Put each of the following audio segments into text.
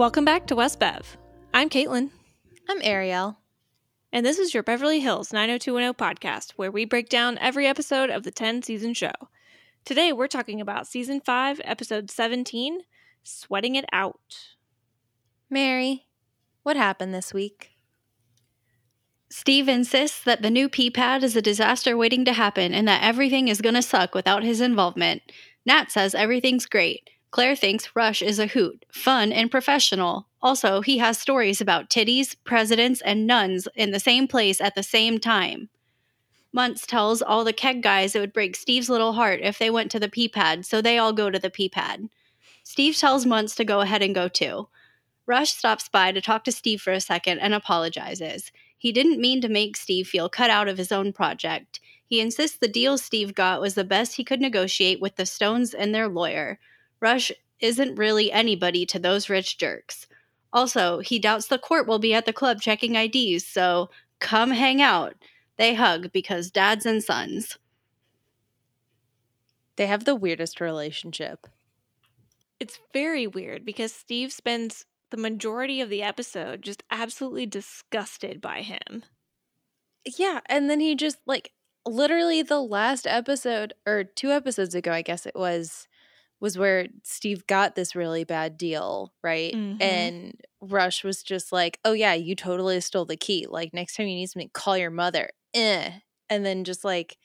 Welcome back to West Bev. I'm Caitlin, I'm Ariel. and this is your Beverly Hills 90210 podcast, where we break down every episode of the 10 season show. Today, we're talking about season 5, episode 17 Sweating It Out. Mary, what happened this week? Steve insists that the new pee pad is a disaster waiting to happen and that everything is gonna suck without his involvement. Nat says everything's great. Claire thinks Rush is a hoot, fun, and professional. Also, he has stories about titties, presidents, and nuns in the same place at the same time. Muntz tells all the keg guys it would break Steve's little heart if they went to the pee pad, so they all go to the pee pad. Steve tells Muntz to go ahead and go too. Rush stops by to talk to Steve for a second and apologizes. He didn't mean to make Steve feel cut out of his own project. He insists the deal Steve got was the best he could negotiate with the Stones and their lawyer. Rush isn't really anybody to those rich jerks. Also, he doubts the court will be at the club checking IDs, so come hang out. They hug because dads and sons. They have the weirdest relationship. It's very weird because Steve spends the majority of the episode just absolutely disgusted by him. Yeah, and then he just like literally the last episode or two episodes ago, I guess it was, was where Steve got this really bad deal, right? Mhm. And Rush was just like, "Oh yeah, you totally stole the key. Like next time you need something, call your mother." Eh. And then just like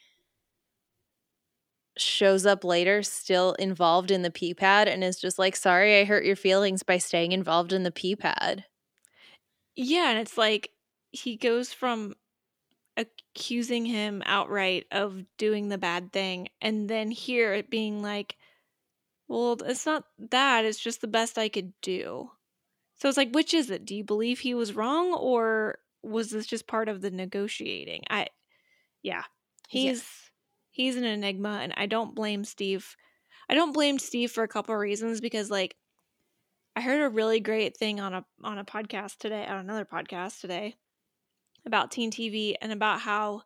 shows up later still involved in the pee pad and is just like, "Sorry, I hurt your feelings by staying involved in the pee pad." Yeah, and it's like he goes from accusing him outright of doing the bad thing, and then here it being like, well, it's not that, it's just the best I could do. So it's like, which is it? Do you believe he was wrong, or was this just part of the negotiating? I, yeah, he's he's an enigma, and I don't blame Steve. I don't blame Steve for a couple of reasons because, like, I heard a really great thing on a on a podcast today, on another podcast today, about teen TV and about how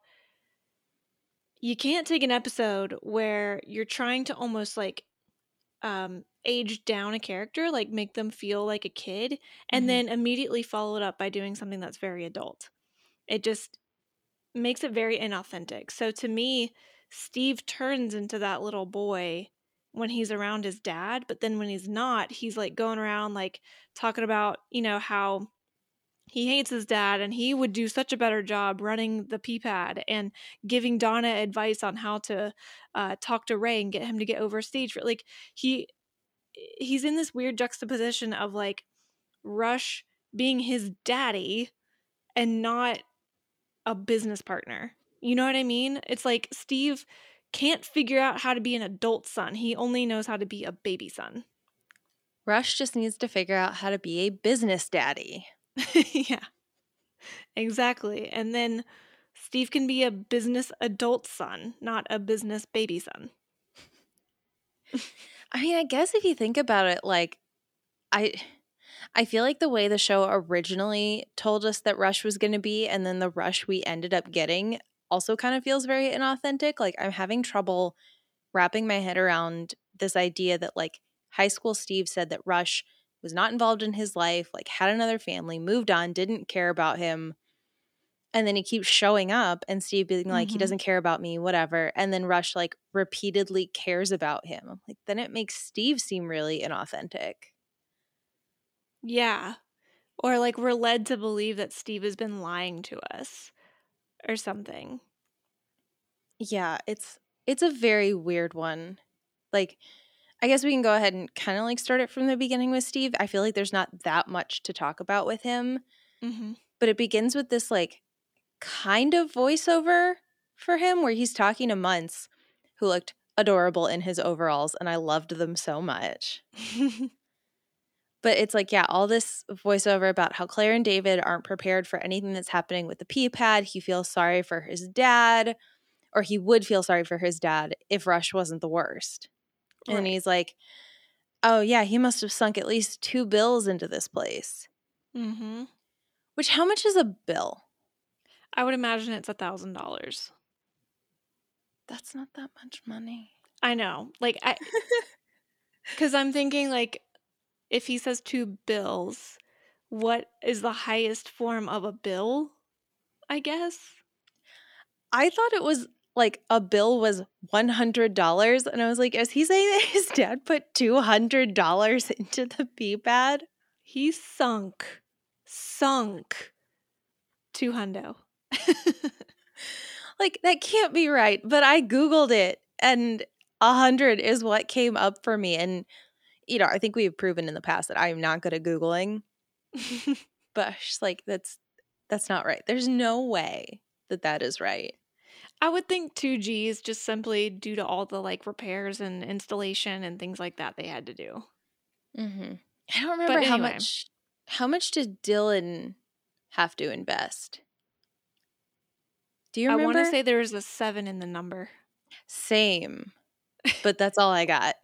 you can't take an episode where you're trying to almost like um age down a character, like make them feel like a kid, and Mhm. then immediately follow it up by doing something that's very adult. It just makes it very inauthentic. So to me, Steve turns into that little boy when he's around his dad, but then when he's not, he's like going around like talking about, you know, how he hates his dad and he would do such a better job running the pee pad and giving Donna advice on how to uh, talk to Ray and get him to get over stage. for Like he he's in this weird juxtaposition of like Rush being his daddy and not a business partner. You know what I mean? It's like Steve can't figure out how to be an adult son. He only knows how to be a baby son. Rush just needs to figure out how to be a business daddy. yeah. Exactly. And then Steve can be a business adult son, not a business baby son. I mean, I guess if you think about it, like I I feel like the way the show originally told us that Rush was going to be and then the Rush we ended up getting also kind of feels very inauthentic. Like I'm having trouble wrapping my head around this idea that like high school Steve said that Rush was not involved in his life, like had another family, moved on, didn't care about him. And then he keeps showing up and Steve being like, he Mhm. doesn't care about me, whatever. And then Rush like repeatedly cares about him. I'm like, then it makes Steve seem really inauthentic. Yeah. Or like we're led to believe that Steve has been lying to us or something. Yeah, it's it's a very weird one. Like I guess we can go ahead and kind of like start it from the beginning with Steve. I feel like there's not that much to talk about with him, Mm-hmm. but it begins with this like kind of voiceover for him where he's talking to Muntz who looked adorable in his overalls and I loved them so much. But it's like, yeah, all this voiceover about how Claire and David aren't prepared for anything that's happening with the pee pad. He feels sorry for his dad, or he would feel sorry for his dad if Rush wasn't the worst. And he's like, oh, yeah, he must have sunk at least two bills into this place. mm-hmm. Which, how much is a bill? I would imagine it's a thousand dollars. That's not that much money. I know. Like I because I'm thinking like if he says two bills, what is the highest form of a bill? I guess. I thought it was like a bill was $100 and I was like, is he saying that his dad put $200 into the pee pad? He sunk, sunk two hundo. like that can't be right, but I googled it and a hundred is what came up for me. And you know, I think we've proven in the past that I am not good at googling, but like that's that's not right. There's no way that that is right. I would think two G's just simply due to all the like repairs and installation and things like that they had to do. Mm-hmm. I don't remember how much. How much did Dylan have to invest? Do you remember? I want to say there was a seven in the number. Same, but that's all I got.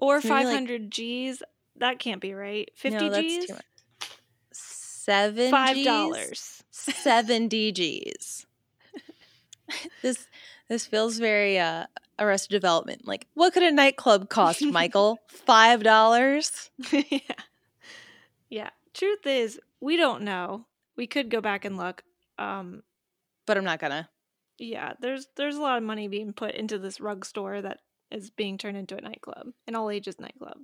or 500 like, G's. That can't be right. 50 no, G's? Seven Five dollars. 70 G's. this this feels very uh arrested development. Like, what could a nightclub cost, Michael? Five dollars? yeah. Yeah. Truth is, we don't know. We could go back and look. Um but I'm not gonna. Yeah, there's there's a lot of money being put into this rug store that is being turned into a nightclub, an all ages nightclub.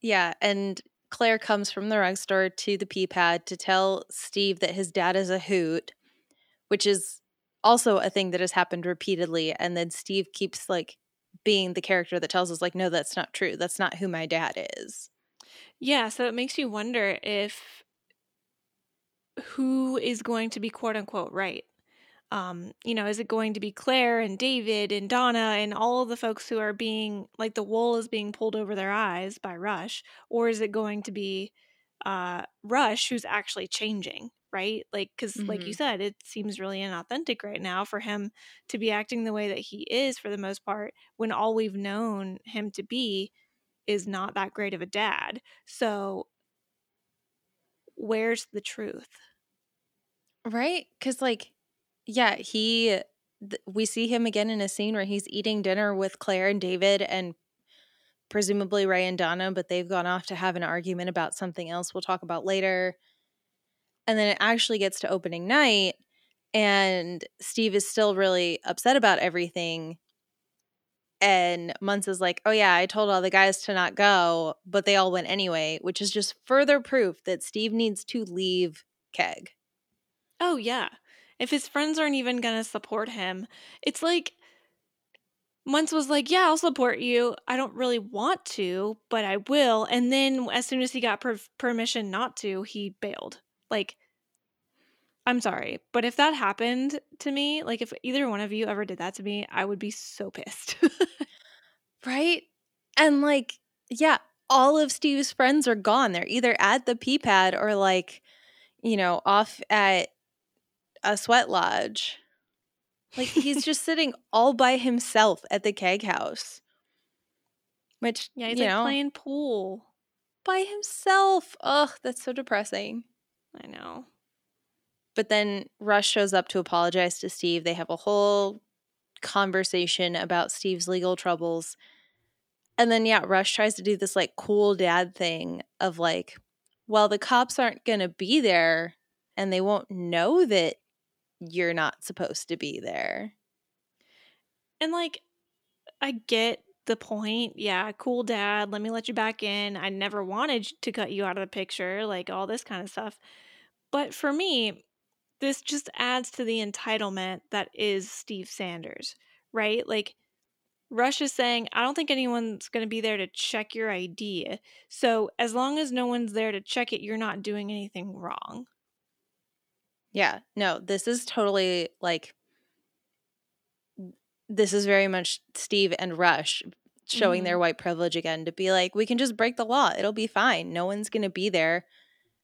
yeah, and Claire comes from the rug store to the pee pad to tell Steve that his dad is a hoot, which is also a thing that has happened repeatedly. And then Steve keeps like being the character that tells us, like, no, that's not true. That's not who my dad is. Yeah, so it makes you wonder if who is going to be quote unquote right um, you know, is it going to be Claire and David and Donna and all the folks who are being like the wool is being pulled over their eyes by Rush, or is it going to be uh, Rush who's actually changing, right? Like, because mm-hmm. like you mm-hmm. said, it seems really inauthentic right now for him to be acting the way that he is for the most part when all we've known him to be is not that great of a dad. So, where's the truth? Right? Because, like, yeah, he th- we see him again in a scene where he's eating dinner with Claire and David and presumably Ray and Donna, but they've gone off to have an argument about something else we'll talk about later. And then it actually gets to opening night and Steve is still really upset about everything. And Muntz is like, "Oh yeah, I told all the guys to not go, but they all went anyway," which is just further proof that Steve needs to leave Keg. Oh yeah if his friends aren't even going to support him, it's like Muntz was like, Yeah, I'll support you. I don't really want to, but I will. And then as soon as he got per- permission not to, he bailed. Like, I'm sorry, but if that happened to me, like if either one of you ever did that to me, I would be so pissed. right? And like, yeah, all of Steve's friends are gone. They're either at the pee pad or like, you know, off at a sweat lodge. Like he's just sitting all by himself at the keg house. Which yeah, he's you like know, playing pool by himself. Ugh, that's so depressing. I know. But then Rush shows up to apologize to Steve. They have a whole conversation about Steve's legal troubles. And then yeah, Rush tries to do this like cool dad thing of like, well, the cops aren't going to be there and they won't know that you're not supposed to be there. And like, I get the point. Yeah, cool dad. Let me let you back in. I never wanted to cut you out of the picture, like all this kind of stuff. But for me, this just adds to the entitlement that is Steve Sanders, right? Like, Rush is saying, I don't think anyone's going to be there to check your ID. So, as long as no one's there to check it, you're not doing anything wrong. Yeah, no, this is totally like this is very much Steve and Rush showing mm-hmm. their white privilege again to be like, we can just break the law. It'll be fine. No one's going to be there.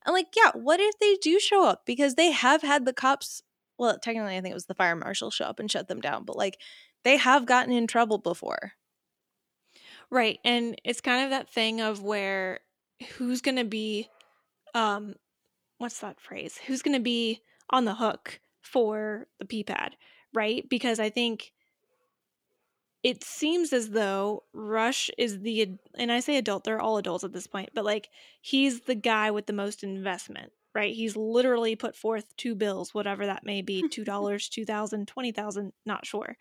And like, yeah, what if they do show up? Because they have had the cops, well, technically, I think it was the fire marshal show up and shut them down, but like, they have gotten in trouble before. Right. And it's kind of that thing of where who's going to be, um, what's that phrase? Who's going to be on the hook for the pee pad, right? Because I think it seems as though Rush is the and I say adult, they're all adults at this point, but like he's the guy with the most investment, right? He's literally put forth two bills, whatever that may be, two dollars, two thousand, twenty thousand, not sure.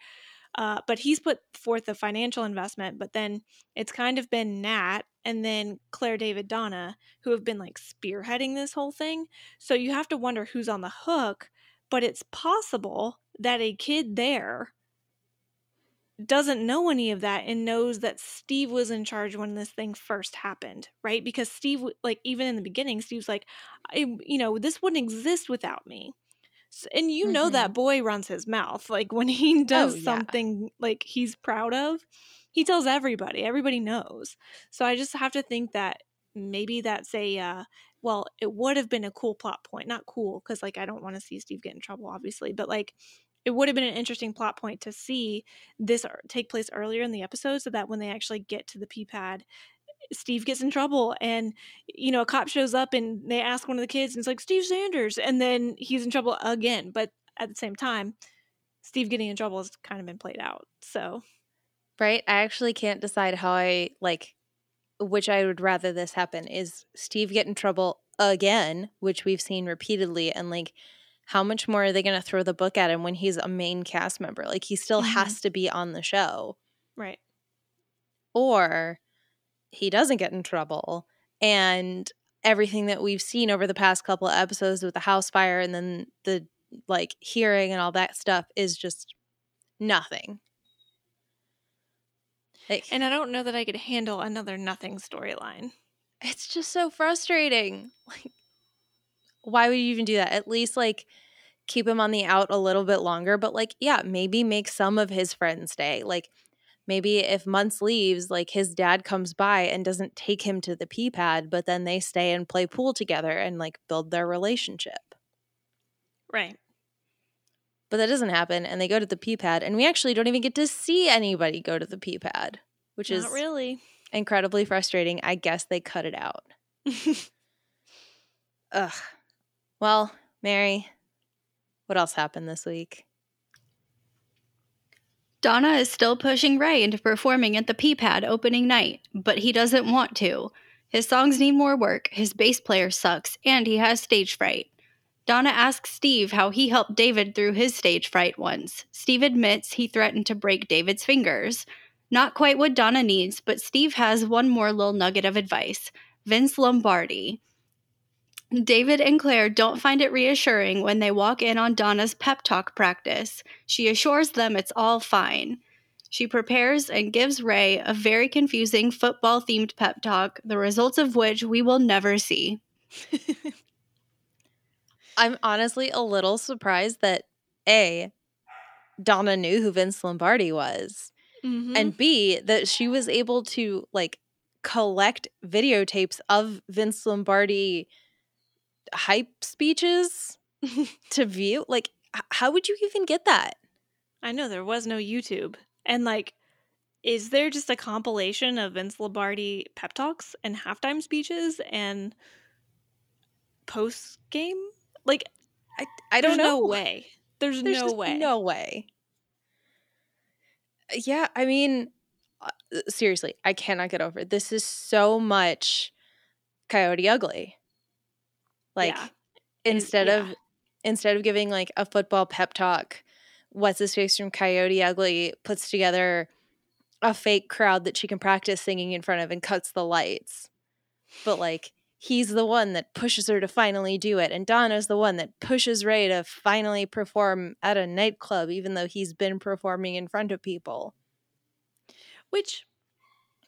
Uh, but he's put forth a financial investment, but then it's kind of been Nat and then Claire David Donna who have been like spearheading this whole thing. So you have to wonder who's on the hook, but it's possible that a kid there doesn't know any of that and knows that Steve was in charge when this thing first happened, right? Because Steve, like, even in the beginning, Steve's like, I, you know, this wouldn't exist without me. And you know that boy runs his mouth. Like, when he does Oh, yeah. something like he's proud of, he tells everybody, everybody knows. So I just have to think that maybe that's a, uh, well, it would have been a cool plot point. Not cool, because, like, I don't want to see Steve get in trouble, obviously, but like, it would have been an interesting plot point to see this er, take place earlier in the episode so that when they actually get to the pee pad steve gets in trouble and you know a cop shows up and they ask one of the kids and it's like steve sanders and then he's in trouble again but at the same time steve getting in trouble has kind of been played out so Right? I actually can't decide how I like which I would rather this happen is Steve get in trouble again, which we've seen repeatedly, and like how much more are they going to throw the book at him when he's a main cast member? Like he still Mhm. has to be on the show, right or he doesn't get in trouble, and everything that we've seen over the past couple of episodes with the house fire and then the like hearing and all that stuff is just nothing. Like, and i don't know that i could handle another nothing storyline it's just so frustrating. Like, why would you even do that? At least like keep him on the out a little bit longer, but like, yeah, maybe make some of his friends stay. Like, maybe if Muntz leaves, like his dad comes by and doesn't take him to the pee pad, but then they stay and play pool together and like build their relationship. right But that doesn't happen, and they go to the pee pad, and we actually don't even get to see anybody go to the pee pad, which is really incredibly frustrating. I guess they cut it out. Ugh. Well, Mary, what else happened this week? Donna is still pushing Ray into performing at the P Pad opening night, but he doesn't want to. His songs need more work, his bass player sucks, and he has stage fright. Donna asks Steve how he helped David through his stage fright once. Steve admits he threatened to break David's fingers. Not quite what Donna needs, but Steve has one more little nugget of advice Vince Lombardi. David and Claire don't find it reassuring when they walk in on Donna's pep talk practice. She assures them it's all fine. She prepares and gives Ray a very confusing football themed pep talk, the results of which we will never see. I'm honestly a little surprised that A, Donna knew who Vince Lombardi was, Mhm. and B, that she was able to like collect videotapes of Vince Lombardi hype speeches to view. Like, how would you even get that? I know there was no YouTube. And like, is there just a compilation of Vince Lombardi pep talks and halftime speeches and post game? Like, I, I don't know. no way. There's, There's no way. No way. Yeah, I mean, uh, seriously, I cannot get over it. This is so much Coyote Ugly. Like Yeah. Instead yeah. of instead of giving like a football pep talk, what's his face from Coyote Ugly puts together a fake crowd that she can practice singing in front of and cuts the lights. But like he's the one that pushes her to finally do it and Donna's the one that pushes Ray to finally perform at a nightclub even though he's been performing in front of people. Which,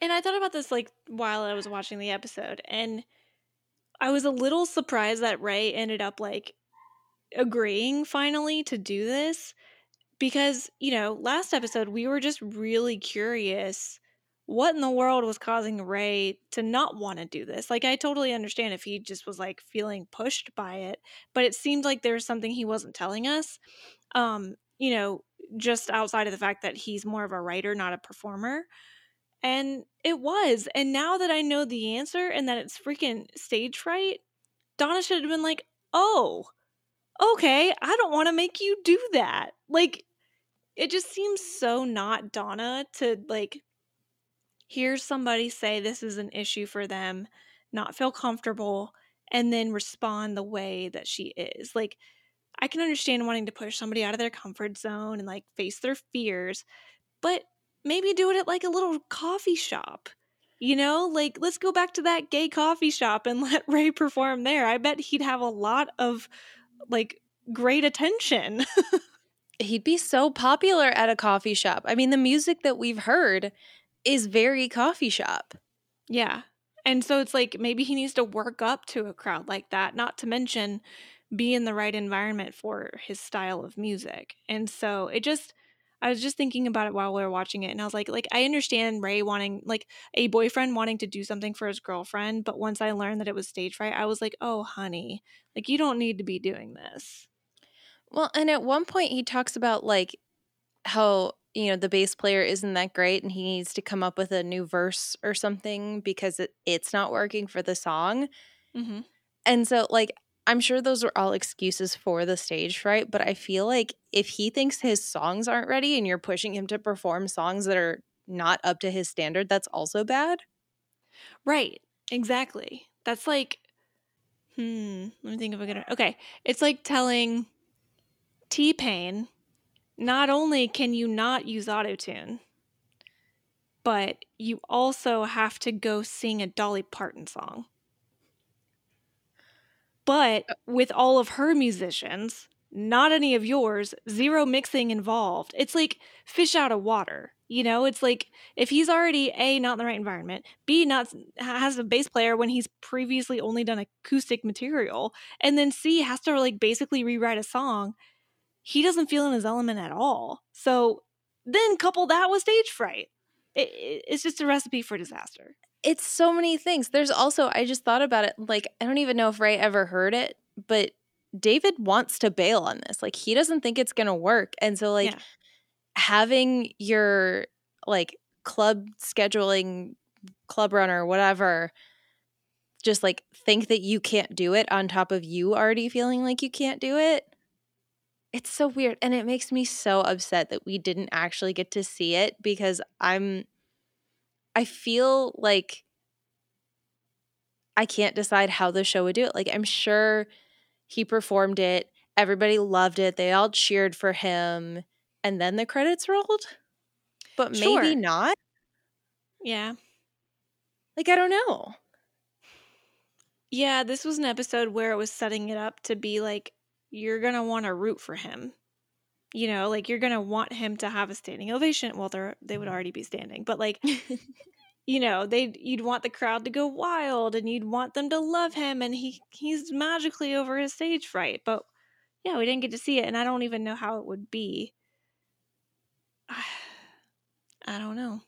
and I thought about this like while I was watching the episode, and I was a little surprised that Ray ended up like agreeing finally to do this because, you know, last episode we were just really curious what in the world was causing Ray to not want to do this. Like, I totally understand if he just was like feeling pushed by it, but it seemed like there was something he wasn't telling us. Um, you know, just outside of the fact that he's more of a writer, not a performer. And it was. And now that I know the answer and that it's freaking stage fright, Donna should have been like, oh, okay, I don't want to make you do that. Like, it just seems so not Donna to like hear somebody say this is an issue for them, not feel comfortable, and then respond the way that she is. Like, I can understand wanting to push somebody out of their comfort zone and like face their fears, but maybe do it at like a little coffee shop. You know, like let's go back to that gay coffee shop and let Ray perform there. I bet he'd have a lot of like great attention. He'd be so popular at a coffee shop. I mean, the music that we've heard is very coffee shop. Yeah. And so it's like maybe he needs to work up to a crowd like that, not to mention be in the right environment for his style of music. And so it just I was just thinking about it while we were watching it and I was like like I understand Ray wanting like a boyfriend wanting to do something for his girlfriend, but once I learned that it was stage fright, I was like, "Oh, honey, like you don't need to be doing this." Well, and at one point he talks about like how you know the bass player isn't that great and he needs to come up with a new verse or something because it, it's not working for the song Mm-hmm. and so like i'm sure those are all excuses for the stage fright but i feel like if he thinks his songs aren't ready and you're pushing him to perform songs that are not up to his standard that's also bad Right. Exactly. That's like, hmm, let me think of a good. Okay. It's like telling T Pain, not only can you not use autotune, but you also have to go sing a Dolly Parton song. But with all of her musicians, not any of yours, zero mixing involved. It's like fish out of water. You know, it's like if he's already A, not in the right environment, B, not has a bass player when he's previously only done acoustic material, and then C has to like basically rewrite a song, he doesn't feel in his element at all. So then couple that with stage fright. It, it- it's just a recipe for disaster. It's so many things there's also i just thought about it like i don't even know if ray ever heard it but david wants to bail on this like he doesn't think it's gonna work and so like Yeah. having your like club scheduling club runner whatever just like think that you can't do it on top of you already feeling like you can't do it it's so weird and it makes me so upset that we didn't actually get to see it because i'm i feel like i can't decide how the show would do it like i'm sure he performed it everybody loved it they all cheered for him and then the credits rolled but Sure. maybe not Yeah. like i don't know Yeah, this was an episode where it was setting it up to be like you're going to want to root for him. You know, like you're going to want him to have a standing ovation. Well, they're they would mm-hmm. already be standing, but like you know, they you'd want the crowd to go wild and you'd want them to love him and he he's magically over his stage fright. But yeah, we didn't get to see it and I don't even know how it would be. I don't know.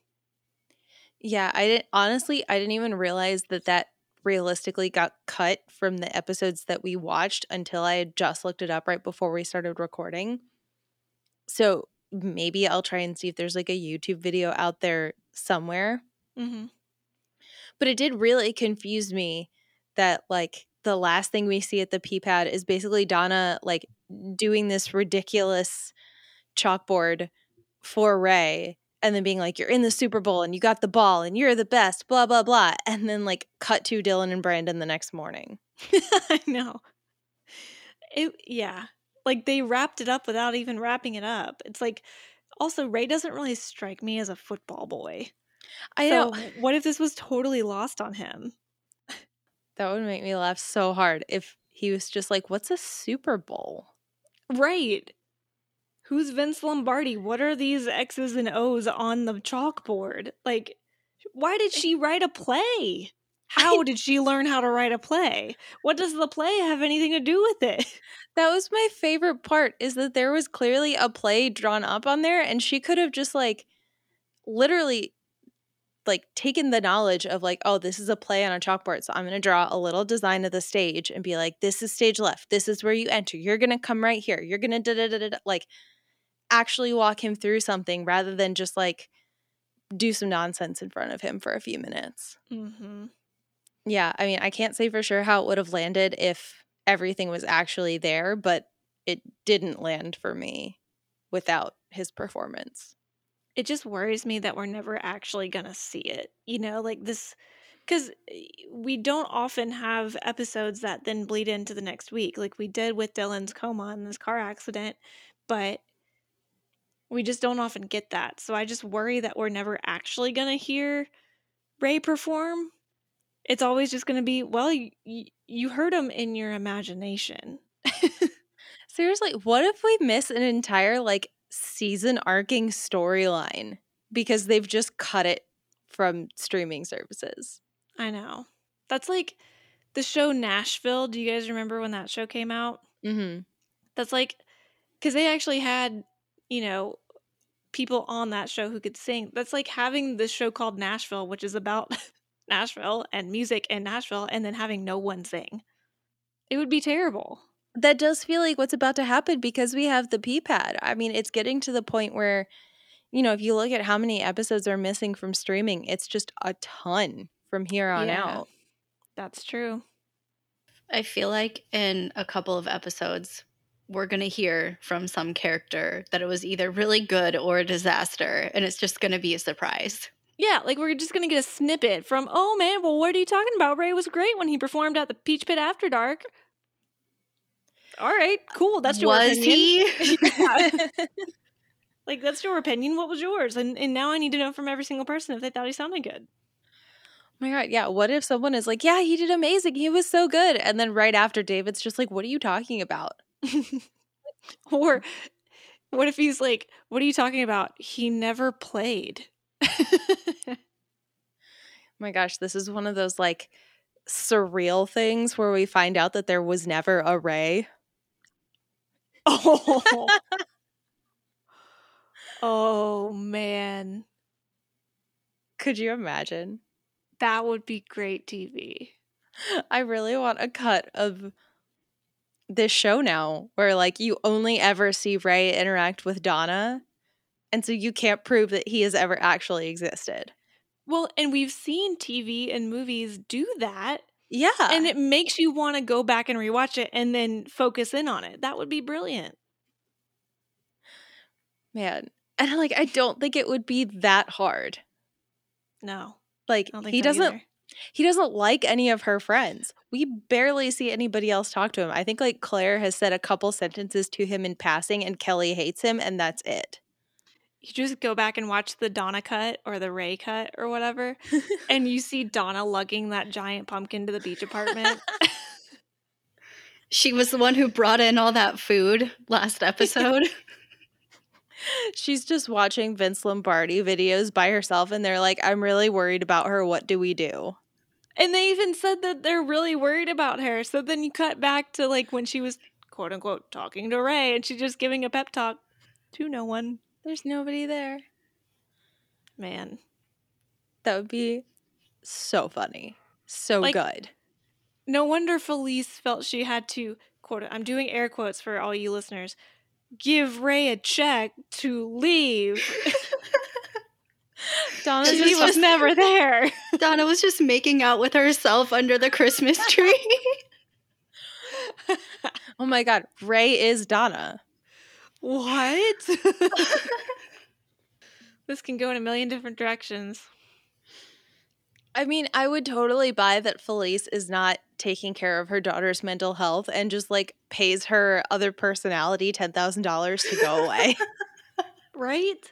Yeah, I didn't honestly, I didn't even realize that that realistically got cut from the episodes that we watched until I had just looked it up right before we started recording. So maybe I'll try and see if there's like a YouTube video out there somewhere. Mhm. But it did really confuse me that like the last thing we see at the P pad is basically Donna like doing this ridiculous chalkboard for Ray and then being like, You're in the Super Bowl and you got the ball and you're the best, blah, blah, blah. And then like cut to Dylan and Brandon the next morning. I know. It yeah. Like they wrapped it up without even wrapping it up. It's like also Ray doesn't really strike me as a football boy. I so know what if this was totally lost on him? that would make me laugh so hard if he was just like, What's a Super Bowl? Right. Who's Vince Lombardi? What are these X's and O's on the chalkboard? Like why did eh she write a play? How did she learn how to write a play? What does the play have anything to do with it? That was my favorite part is that there was clearly a play drawn up on there and she could have just like literally like taken the knowledge of like oh this is a play on a chalkboard so I'm going to draw a little design of the stage and be like this is stage left this is where you enter you're going to come right here you're going to da da da da like actually walk him through something rather than just like do some nonsense in front of him for a few minutes. Mm-hmm. Yeah, I mean, I can't say for sure how it would have landed if everything was actually there, but it didn't land for me without his performance. It just worries me that we're never actually going to see it. You know, like this because eh, we don't often have episodes that then bleed into the next week like we did with Dylan's coma and this car accident, but we just don't often get that. So I just worry that we're never actually going to hear Ray perform. It's always just going to be, well, you, you heard them in your imagination. Seriously, what if we miss an entire like season arcing storyline because they've just cut it from streaming services? I know. That's like the show Nashville. Do you guys remember when that show came out? Mm-hmm. That's like because they actually had, you know, people on that show who could sing. That's like having this show called Nashville, which is about Nashville and music in Nashville, and then having no one sing. It would be terrible. That does feel like what's about to happen because we have the P pad. I mean, it's getting to the point where, you know, if you look at how many episodes are missing from streaming, it's just a ton from here on Yeah. out. That's true. I feel like in a couple of episodes, we're going to hear from some character that it was either really good or a disaster, and it's just going to be a surprise. Yeah, like we're just gonna get a snippet from, oh man, well, what are you talking about? Ray was great when he performed at the Peach Pit After Dark. All right, cool. That's your was opinion. he? Like that's your opinion. What was yours? And and now I need to know from every single person if they thought he sounded good. Oh my god, yeah. What if someone is like, "Yeah, he did amazing. He was so good," and then right after David's just like, "What are you talking about?" or what if he's like, what are you talking about? He never played. Oh my gosh, this is one of those like surreal things where we find out that there was never a Ray. oh. oh man. Could you imagine? That would be great TV. I really want a cut of this show now where like you only ever see Ray interact with Donna. And so you can't prove that he has ever actually existed. Well, and we've seen TV and movies do that, Yeah. and it makes you want to go back and rewatch it and then focus in on it. That would be brilliant. man. And I'm like I don't think it would be that hard. No, Like I don't think he so doesn't either. he doesn't like any of her friends. We barely see anybody else talk to him. I think like Claire has said a couple sentences to him in passing and Kelly hates him and that's it. You just go back and watch the Donna cut or the Ray cut or whatever, and you see Donna lugging that giant pumpkin to the beach apartment. She was the one who brought in all that food last episode. She's just watching Vince Lombardi videos by herself and they're like, I'm really worried about her. What do we do? And they even said that they're really worried about her. So then you cut back to like when she was quote unquote talking to Ray and she's just giving a pep talk to no one. There's nobody there. Man. That would be so funny. So Like- good. No wonder Felice felt she had to quote I'm doing air quotes for all you listeners. Give Ray a check to leave. Donna She was never there. Donna was just making out with herself under the Christmas tree. oh my god, Ray is Donna. What? this can go in a million different directions. I mean, I would totally buy that Felice is not taking care of her daughter's mental health and just like pays her other personality $10,000 to go away. Right?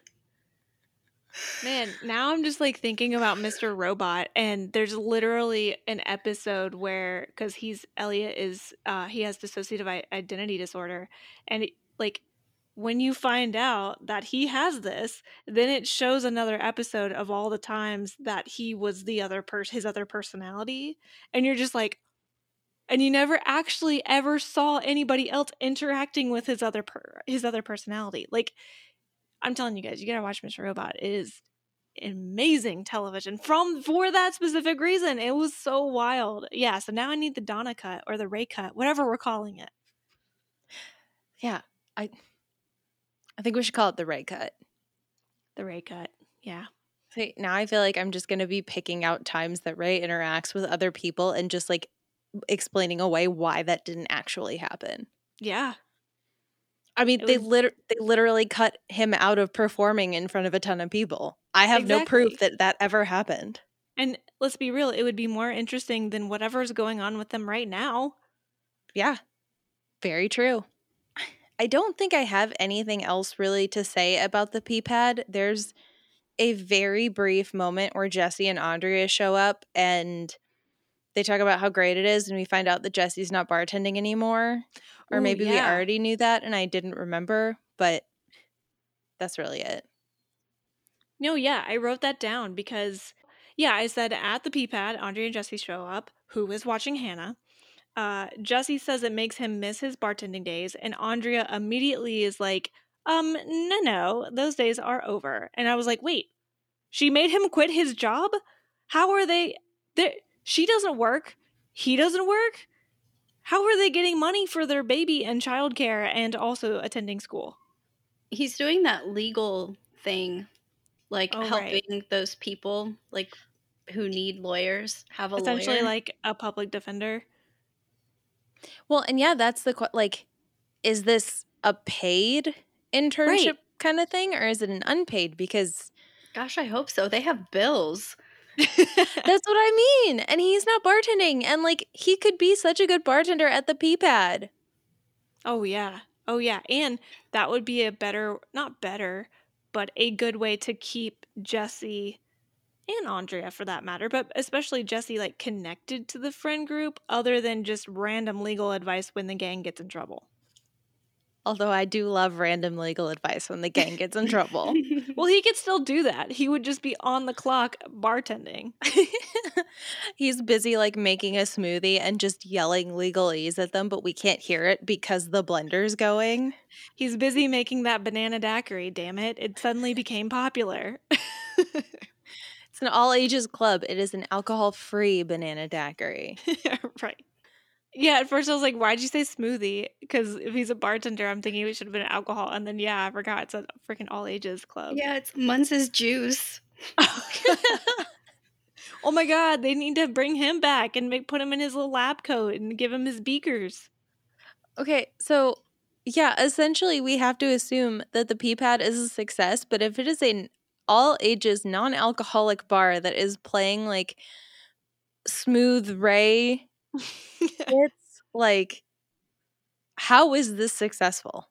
Man, now I'm just like thinking about Mr. Robot, and there's literally an episode where, because he's Elliot is, uh, he has dissociative identity disorder, and it, like when you find out that he has this, then it shows another episode of all the times that he was the other person, his other personality, and you're just like, and you never actually ever saw anybody else interacting with his other per- his other personality, like. I'm telling you guys, you gotta watch Mr. Robot. It is amazing television from for that specific reason. It was so wild. Yeah, so now I need the Donna cut or the Ray cut, whatever we're calling it. yeah, I I think we should call it the Ray cut. The Ray cut. Yeah. See, now I feel like I'm just going to be picking out times that Ray interacts with other people and just like explaining away why that didn't actually happen. Yeah. I mean, It they was- lit- they literally cut him out of performing in front of a ton of people. I have no proof that that ever happened. And let's be real, it would be more interesting than whatever's going on with them right now. Yeah, very true. I don't think I have anything else really to say about the pee pad. There's a very brief moment where Jesse and Andrea show up and they talk about how great it is, and we find out that Jesse's not bartending anymore. Or Ooh, maybe we already knew that and I didn't remember, but that's really it. No, yeah, I wrote that down because, yeah, I said at the pee pad, Andrea and Jesse show up. Who is watching Hannah? Uh, Jesse says it makes him miss his bartending days, and Andrea immediately is like, um, no, no, those days are over. And I was like, wait, she made him quit his job? How are they? she doesn't work. He doesn't work. How are they getting money for their baby and childcare and also attending school? He's doing that legal thing, like Oh, right. helping those people like who need lawyers have a Essentially, lawyer. like a public defender. Well, and yeah, that's the like, is this a paid internship kind of thing, or is it an unpaid? Because Gosh, I hope so. They have bills. that's what I mean. And he's not bartending, and like he could be such a good bartender at the pee pad. Oh yeah. Oh yeah. And that would be a better not better, but a good way to keep Jesse and Andrea for that matter, but especially Jesse like connected to the friend group other than just random legal advice when the gang gets in trouble. Although I do love random legal advice when the gang gets in trouble. Well, he could still do that. He would just be on the clock bartending. He's busy like making a smoothie and just yelling legalese at them, but we can't hear it because the blender's going. He's busy making that banana daiquiri, damn it. It suddenly became popular. It's an all ages club. It is an alcohol free banana daiquiri. right. Yeah, at first I was like, why'd you say smoothie? Because if he's a bartender, I'm thinking it should have been alcohol. And then, yeah, I forgot it's a freaking all ages club. yeah, it's Muntz's juice. oh my God, they need to bring him back and make, put him in his little lab coat and give him his beakers. Okay, so yeah, essentially we have to assume that the pee pad is a success, but if it is an all ages non alcoholic bar that is playing like smooth ray it's like how is this successful?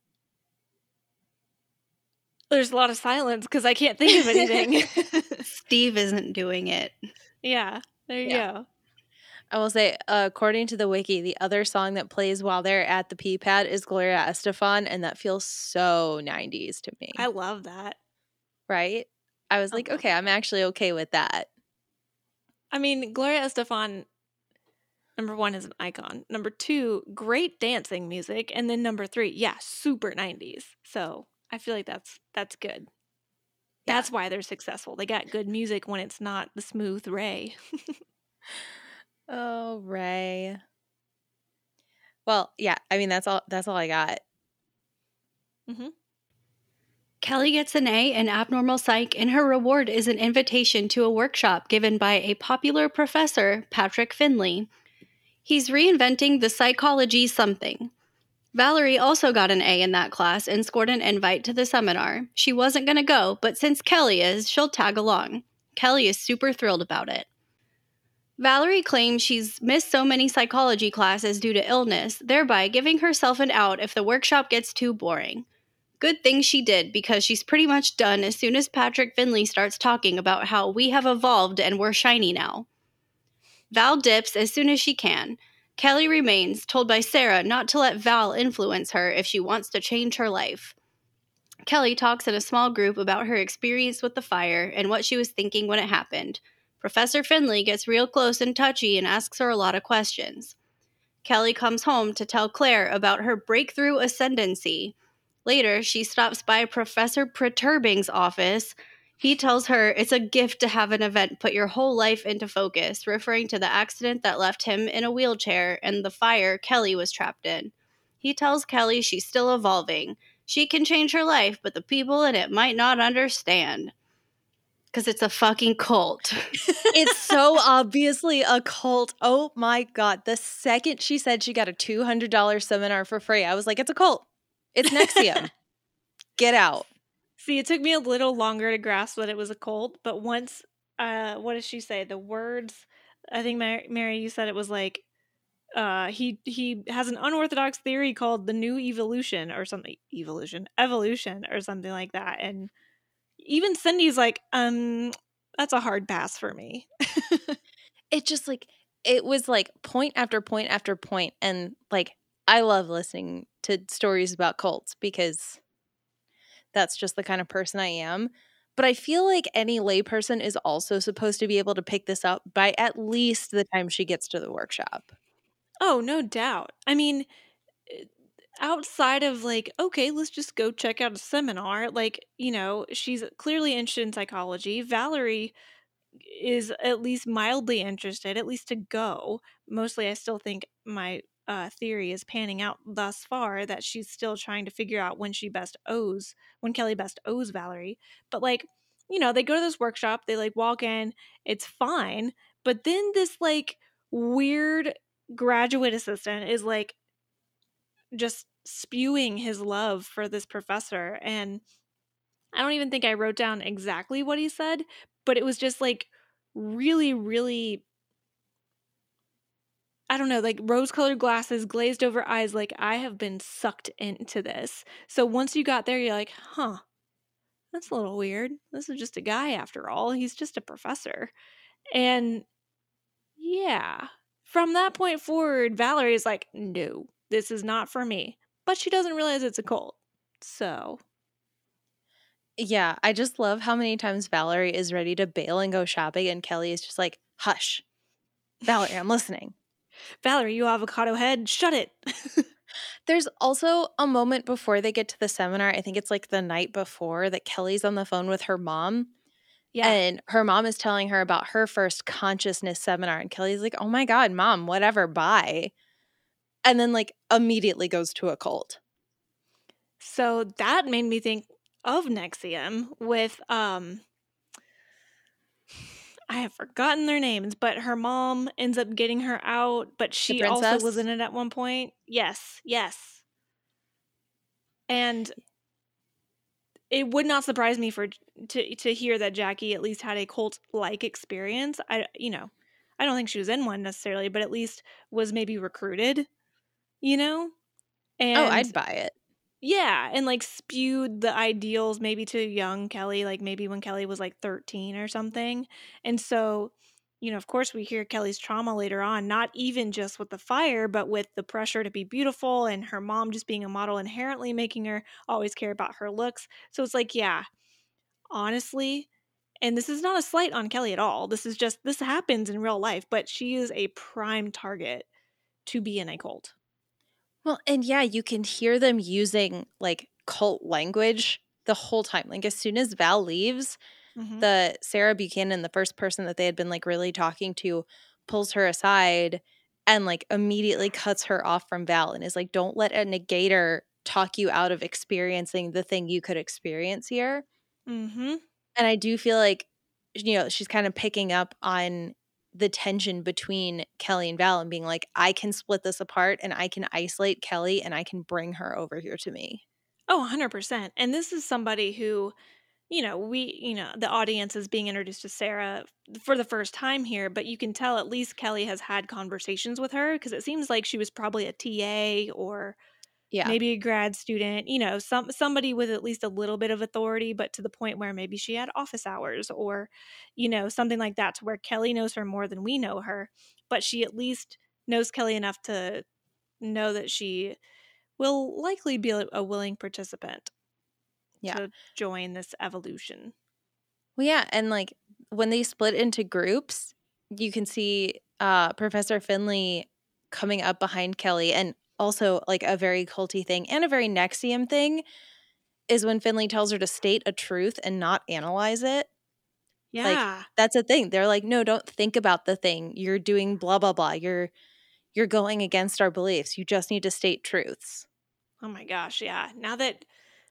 There's a lot of silence because I can't think of anything. Steve isn't doing it. yeah, there you Yeah. go. I will say, uh, according to the wiki, the other song that plays while they're at the pee pad is Gloria Estefan, and that feels so 90s to me. I love that. right? I was like, okay, I'm actually okay with that. I mean, Gloria Estefan, number one, is an icon. Number two, great dancing music. And then number three, yeah, super 90s. So I feel like that's that's good. Yeah. That's why they're successful. They got good music when it's not the smooth Ray. Oh, Ray. Well, yeah, I mean that's all that's all I got. Mm-hmm. Kelly gets an A in abnormal psych, and her reward is an invitation to a workshop given by a popular professor, Patrick Finley. He's reinventing the psychology something. Valerie also got an A in that class and scored an invite to the seminar. She wasn't going to go, but since Kelly is, she'll tag along. Kelly is super thrilled about it. Valerie claims she's missed so many psychology classes due to illness, thereby giving herself an out if the workshop gets too boring. Good thing she did because she's pretty much done as soon as Patrick Finley starts talking about how we have evolved and we're shiny now. Val dips as soon as she can. Kelly remains, told by Sarah not to let Val influence her if she wants to change her life. Kelly talks in a small group about her experience with the fire and what she was thinking when it happened. Professor Finley gets real close and touchy and asks her a lot of questions. Kelly comes home to tell Claire about her breakthrough ascendancy. Later, she stops by Professor Perturbing's office. He tells her it's a gift to have an event put your whole life into focus, referring to the accident that left him in a wheelchair and the fire Kelly was trapped in. He tells Kelly she's still evolving. She can change her life, but the people in it might not understand. Because it's a fucking cult. It's so obviously a cult. Oh my god. The second she said she got a $200 seminar for free, I was like, it's a cult. It's NXIVM. Get out. See, it took me a little longer to grasp that it was a cult, but once, uh, what does she say? The words, I think Mary, Mary you said it was like, uh, he he has an unorthodox theory called the new evolution or something, evolution, evolution or something like that, and even Cindy's like, um, that's a hard pass for me. it just like it was like point after point after point, and like I love listening to stories about cults because that's just the kind of person I am. But I feel like any layperson is also supposed to be able to pick this up by at least the time she gets to the workshop. Oh, no doubt. I mean, eh, outside of like, okay, let's just go check out a seminar, like, you know, she's clearly interested in psychology. Valerie is at least mildly interested, at least to go. Mostly, I still think my uh, theory is panning out thus far that she's still trying to figure out when she best owes when Kelly best owes Valerie. But like, you know, they go to this workshop, they like walk in, it's fine, but then this like weird graduate assistant is like just spewing his love for this professor and I don't even think I wrote down exactly what he said, but it was just like really really I don't know, like rose colored glasses, glazed over eyes. Like I have been sucked into this. So once you got there, you're like, huh, that's a little weird. This is just a guy after all. He's just a professor. And yeah, from that point forward, Valerie is like, no, this is not for me. But she doesn't realize it's a cult. So. Yeah, I just love how many times Valerie is ready to bail and go shopping, and Kelly is just like, hush. Valerie, I'm listening. Valerie, you avocado head, shut it. There's also a moment before they get to the seminar. I think it's like the night before that Kelly's on the phone with her mom. Yeah. And her mom is telling her about her first consciousness seminar. And Kelly's like, oh my God, mom, whatever, bye. And then, like, immediately goes to a cult. So that made me think of NXIVM with um I have forgotten their names, but her mom ends up getting her out, but she also was in it at one point. Yes, yes. And it would not surprise me for to to hear that Jackie at least had a cult like experience. I you know, I don't think she was in one necessarily, but at least was maybe recruited, you know? And oh, I'd buy it. Yeah, and like spewed the ideals maybe to young Kelly, like maybe when Kelly was like 13 or something. And so, you know, of course, we hear Kelly's trauma later on, not even just with the fire, but with the pressure to be beautiful and her mom just being a model inherently making her always care about her looks. So it's like, yeah, honestly, and this is not a slight on Kelly at all. This is just, this happens in real life, but she is a prime target to be in a cult. Well, and yeah, you can hear them using like cult language the whole time. Like as soon as Val leaves, mm-hmm. the Sarah Buchanan, the first person that they had been like really talking to, pulls her aside and like immediately cuts her off from Val and is like, don't let a negator talk you out of experiencing the thing you could experience here. Mm-hmm. And I do feel like, you know, she's kind of picking up on the tension between Kelly and Val and being like, I can split this apart and I can isolate Kelly and I can bring her over here to me. Oh, 100%. And this is somebody who, you know, we, you know, the audience is being introduced to Sarah for the first time here, but you can tell at least Kelly has had conversations with her because it seems like she was probably a TA or yeah. maybe a grad student, you know, some somebody with at least a little bit of authority, but to the point where maybe she had office hours or, you know, something like that to where Kelly knows her more than we know her, but she at least knows Kelly enough to know that she will likely be a willing participant yeah. to join this evolution. Well, yeah, and like when they split into groups, you can see uh, Professor Finley coming up behind Kelly, and also like a very culty thing and a very NXIVM thing is when Finley tells her to state a truth and not analyze it. Yeah. Like that's a thing. They're like, no, don't think about the thing. You're doing blah blah blah. You're you're going against our beliefs. You just need to state truths. Oh my gosh, yeah. Now that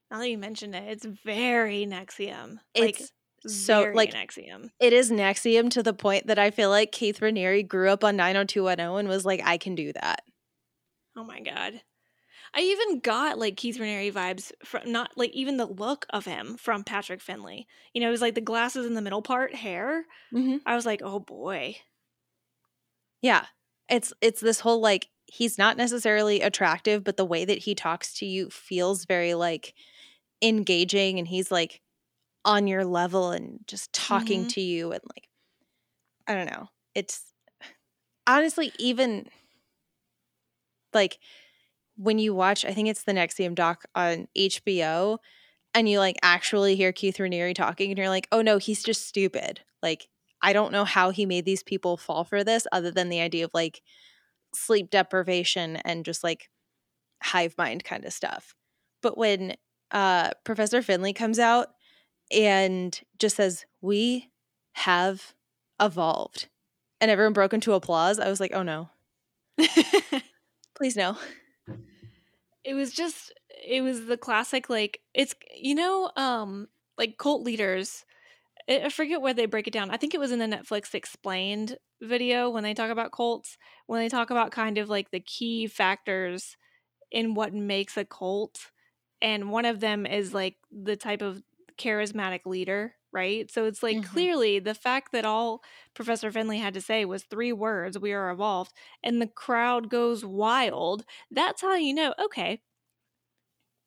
now that you mentioned it, it's very NXIVM. Like it's so like NXIVM. It is NXIVM to the point that I feel like Keith Raniere grew up on 90210 and was like, I can do that. Oh my god. I even got like Keith Raniere vibes from not like even the look of him from Patrick Finley. You know, it was like the glasses in the middle part, hair. Mm-hmm. I was like, oh boy. Yeah. It's it's this whole like he's not necessarily attractive, but the way that he talks to you feels very like engaging and he's like on your level and just talking Mhm. to you and like I don't know. It's honestly even like when you watch I think it's the NXIVM doc on HBO and you like actually hear Keith Raniere talking and you're like, "Oh no, he's just stupid." Like I don't know how he made these people fall for this other than the idea of like sleep deprivation and just like hive mind kind of stuff. But when uh Professor Finley comes out and just says, "We have evolved." And everyone broke into applause. I was like, "Oh no. Please no." it was just it was the classic like it's you know um like cult leaders I I forget where they break it down. I think it was in the Netflix explained video when they talk about cults, when they talk about kind of like the key factors in what makes a cult. And one of them is like the type of charismatic leader, right? So it's like Mhm. clearly the fact that all Professor Finley had to say was three words, we are evolved, and the crowd goes wild. That's how you know, okay,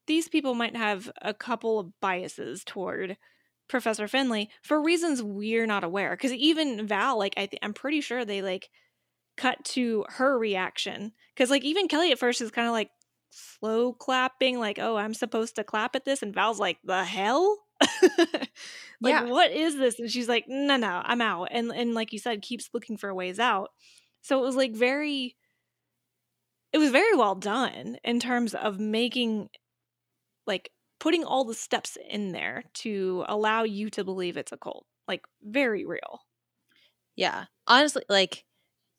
these people might have a couple of biases toward Professor Finley for reasons we're not aware. Because even Val, like I th- I'm pretty sure they like cut to her reaction. Because like even Kelly at first is kind of like slow clapping, like oh I'm supposed to clap at this, and Val's like the hell. like Yeah. what is this? And she's like no no I'm out. And and like you said, keeps looking for ways out. So it was like very. It was very well done in terms of making like putting all the steps in there to allow you to believe it's a cult. Like very real. Yeah. Honestly, like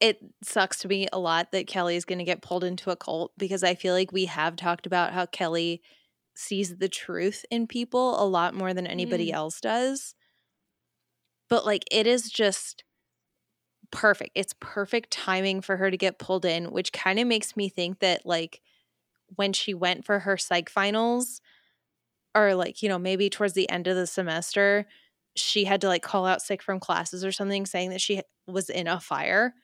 it sucks to me a lot that Kelly is going to get pulled into a cult because I feel like we have talked about how Kelly sees the truth in people a lot more than anybody Mm. else does. But like it is just perfect. It's perfect timing for her to get pulled in, which kind of makes me think that like when she went for her psych finals or like, you know, maybe towards the end of the semester, she had to like call out sick from classes or something saying that she was in a fire.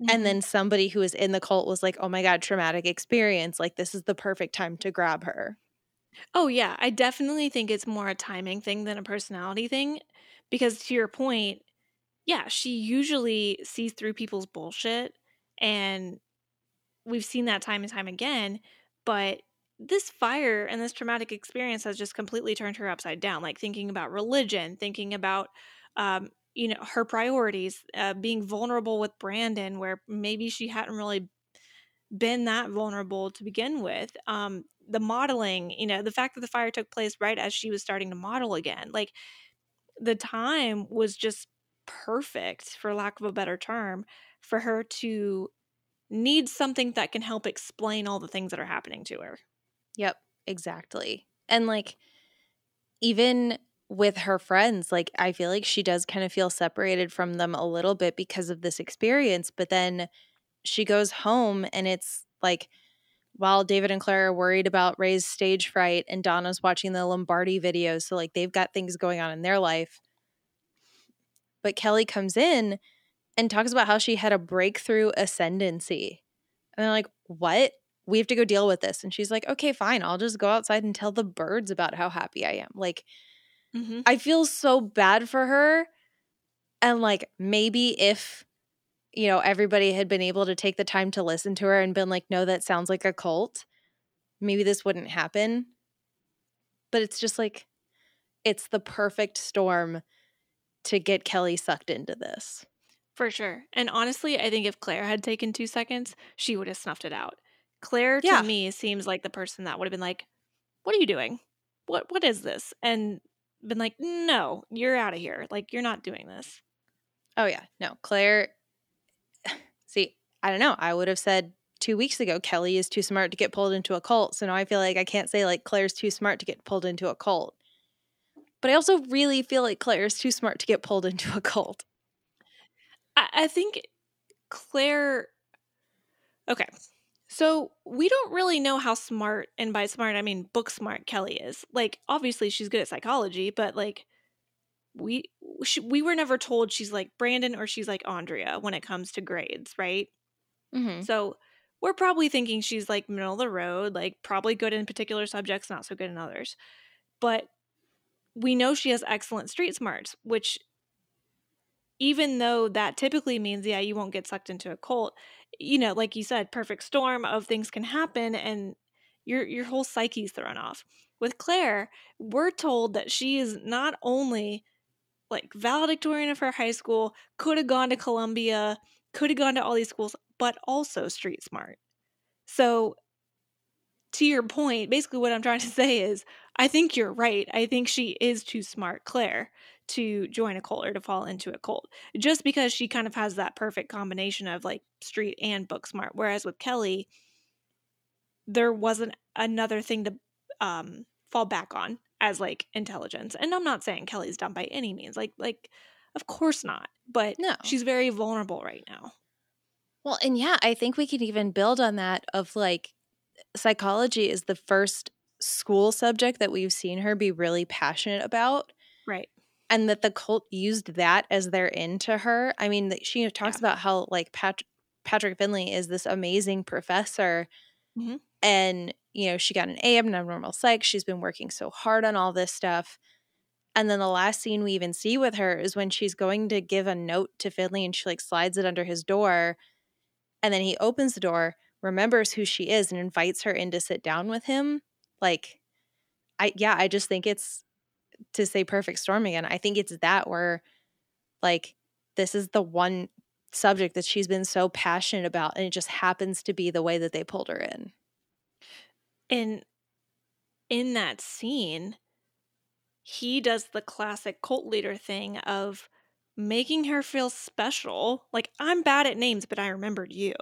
Mhm. And then somebody who was in the cult was like, oh my God, traumatic experience. Like, this is the perfect time to grab her. Oh yeah, I definitely think it's more a timing thing than a personality thing because to your point, yeah, she usually sees through people's bullshit and we've seen that time and time again, but this fire and this traumatic experience has just completely turned her upside down like thinking about religion, thinking about um you know her priorities uh, being vulnerable with brandon where maybe she hadn't really been that vulnerable to begin with um the modeling you know the fact that the fire took place right as she was starting to model again like the time was just perfect for lack of a better term for her to need something that can help explain all the things that are happening to her Yep, exactly. And like, even with her friends, like, I feel like she does kind of feel separated from them a little bit because of this experience. But then she goes home and it's like, while David and Claire are worried about Ray's stage fright and Donna's watching the Lombardi videos. So, like, they've got things going on in their life. But Kelly comes in and talks about how she had a breakthrough ascendancy. And they're like, What? We have to go deal with this. And she's like, Okay, fine. I'll just go outside and tell the birds about how happy I am. Like, mm-hmm. I feel so bad for her. And like, maybe if, you know, everybody had been able to take the time to listen to her and been like, No, that sounds like a cult, maybe this wouldn't happen. But it's just like, it's the perfect storm to get Kelly sucked into this. For sure. And honestly, I think if Claire had taken two seconds, she would have snuffed it out. Claire to Yeah. me seems like the person that would have been like, What are you doing? What what is this? And been like, No, you're out of here. Like you're not doing this. Oh yeah, no, Claire. See, I don't know. I would have said two weeks ago Kelly is too smart to get pulled into a cult. So now I feel like I can't say like Claire's too smart to get pulled into a cult. But I also really feel like Claire's too smart to get pulled into a cult. I, I think Claire Okay. So we don't really know how smart, and by smart I mean book smart Kelly is. Like obviously she's good at psychology, but like we she, we were never told she's like Brandon or she's like Andrea when it comes to grades, right? Mm-hmm. So we're probably thinking she's like middle of the road, like probably good in particular subjects, not so good in others. But we know she has excellent street smarts, which even though that typically means yeah, you won't get sucked into a cult, you know, like you said, perfect storm of things can happen and your your whole psyche's thrown off. With Claire, we're told that she is not only like valedictorian of her high school, could have gone to Columbia, could have gone to all these schools, but also street smart. So, to your point, basically what I'm trying to say is I think you're right. I think she is too smart, Claire, to join a cult or to fall into a cult just because she kind of has that perfect combination of like street and book smart. Whereas with Kelly, there wasn't another thing to um, fall back on as like intelligence. And I'm not saying Kelly's dumb by any means. Like, like, of course not. But No. she's very vulnerable right now. Well, and yeah, I think we could even build on that of like psychology is the first school subject that we've seen her be really passionate about Right. and that the cult used that as their in to her. I mean, she talks Yeah. about how like Pat- Patrick Finley is this amazing professor Mhm. And you know, she got an A abnormal psych. She's been working so hard on all this stuff. And then the last scene we even see with her is when she's going to give a note to Finley and she like slides it under his door. And then he opens the door, remembers who she is, and invites her in to sit down with him. Like, I, yeah, I just think it's to say perfect storm again. I think it's that where like this is the one subject that she's been so passionate about, and it just happens to be the way that they pulled her in. And in that scene, he does the classic cult leader thing of making her feel special. Like, I'm bad at names, but I remembered you.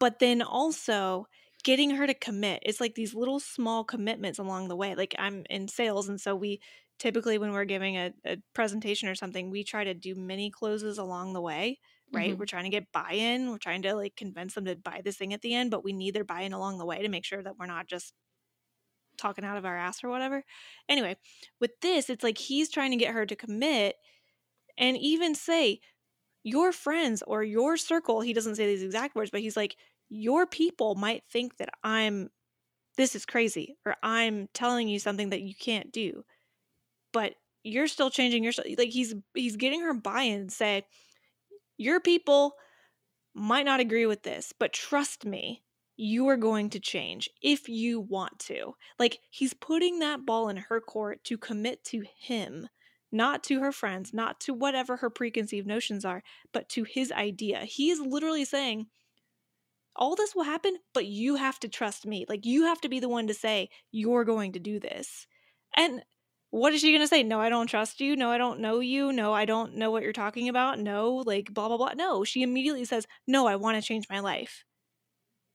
But then also getting her to commit. It's like these little small commitments along the way. Like, I'm in sales, and so we typically, when we're giving a, a presentation or something, we try to do mini closes along the way. Right. Mhm. We're trying to get buy in. We're trying to like convince them to buy this thing at the end, but we need their buy in along the way to make sure that we're not just talking out of our ass or whatever. Anyway, with this, it's like he's trying to get her to commit and even say, your friends or your circle, he doesn't say these exact words, but he's like, your people might think that I'm, this is crazy, or I'm telling you something that you can't do. But you're still changing your, like he's, he's getting her buy in and say, your people might not agree with this, but trust me, you are going to change if you want to. Like he's putting that ball in her court to commit to him, not to her friends, not to whatever her preconceived notions are, but to his idea. He is literally saying, all this will happen, but you have to trust me. Like you have to be the one to say, you're going to do this. And what is she going to say? No, I don't trust you. No, I don't know you. No, I don't know what you're talking about. No, like blah, blah, blah. No, she immediately says, No, I want to change my life.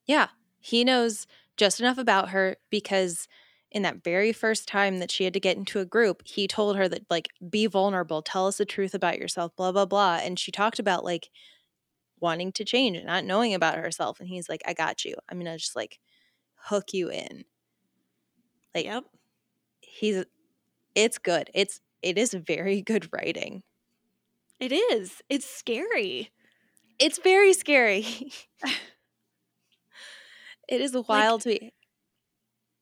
Yeah, he knows just enough about her because in that very first time that she had to get into a group, he told her that, like, be vulnerable, tell us the truth about yourself, blah, blah, blah. And she talked about, like, wanting to change and not knowing about herself. And he's like, I got you. I'm going to just, like, hook you in. Like, yep. he's, it's good. It's, it is very good writing. It is. It's scary. It's very scary. it is wild to be.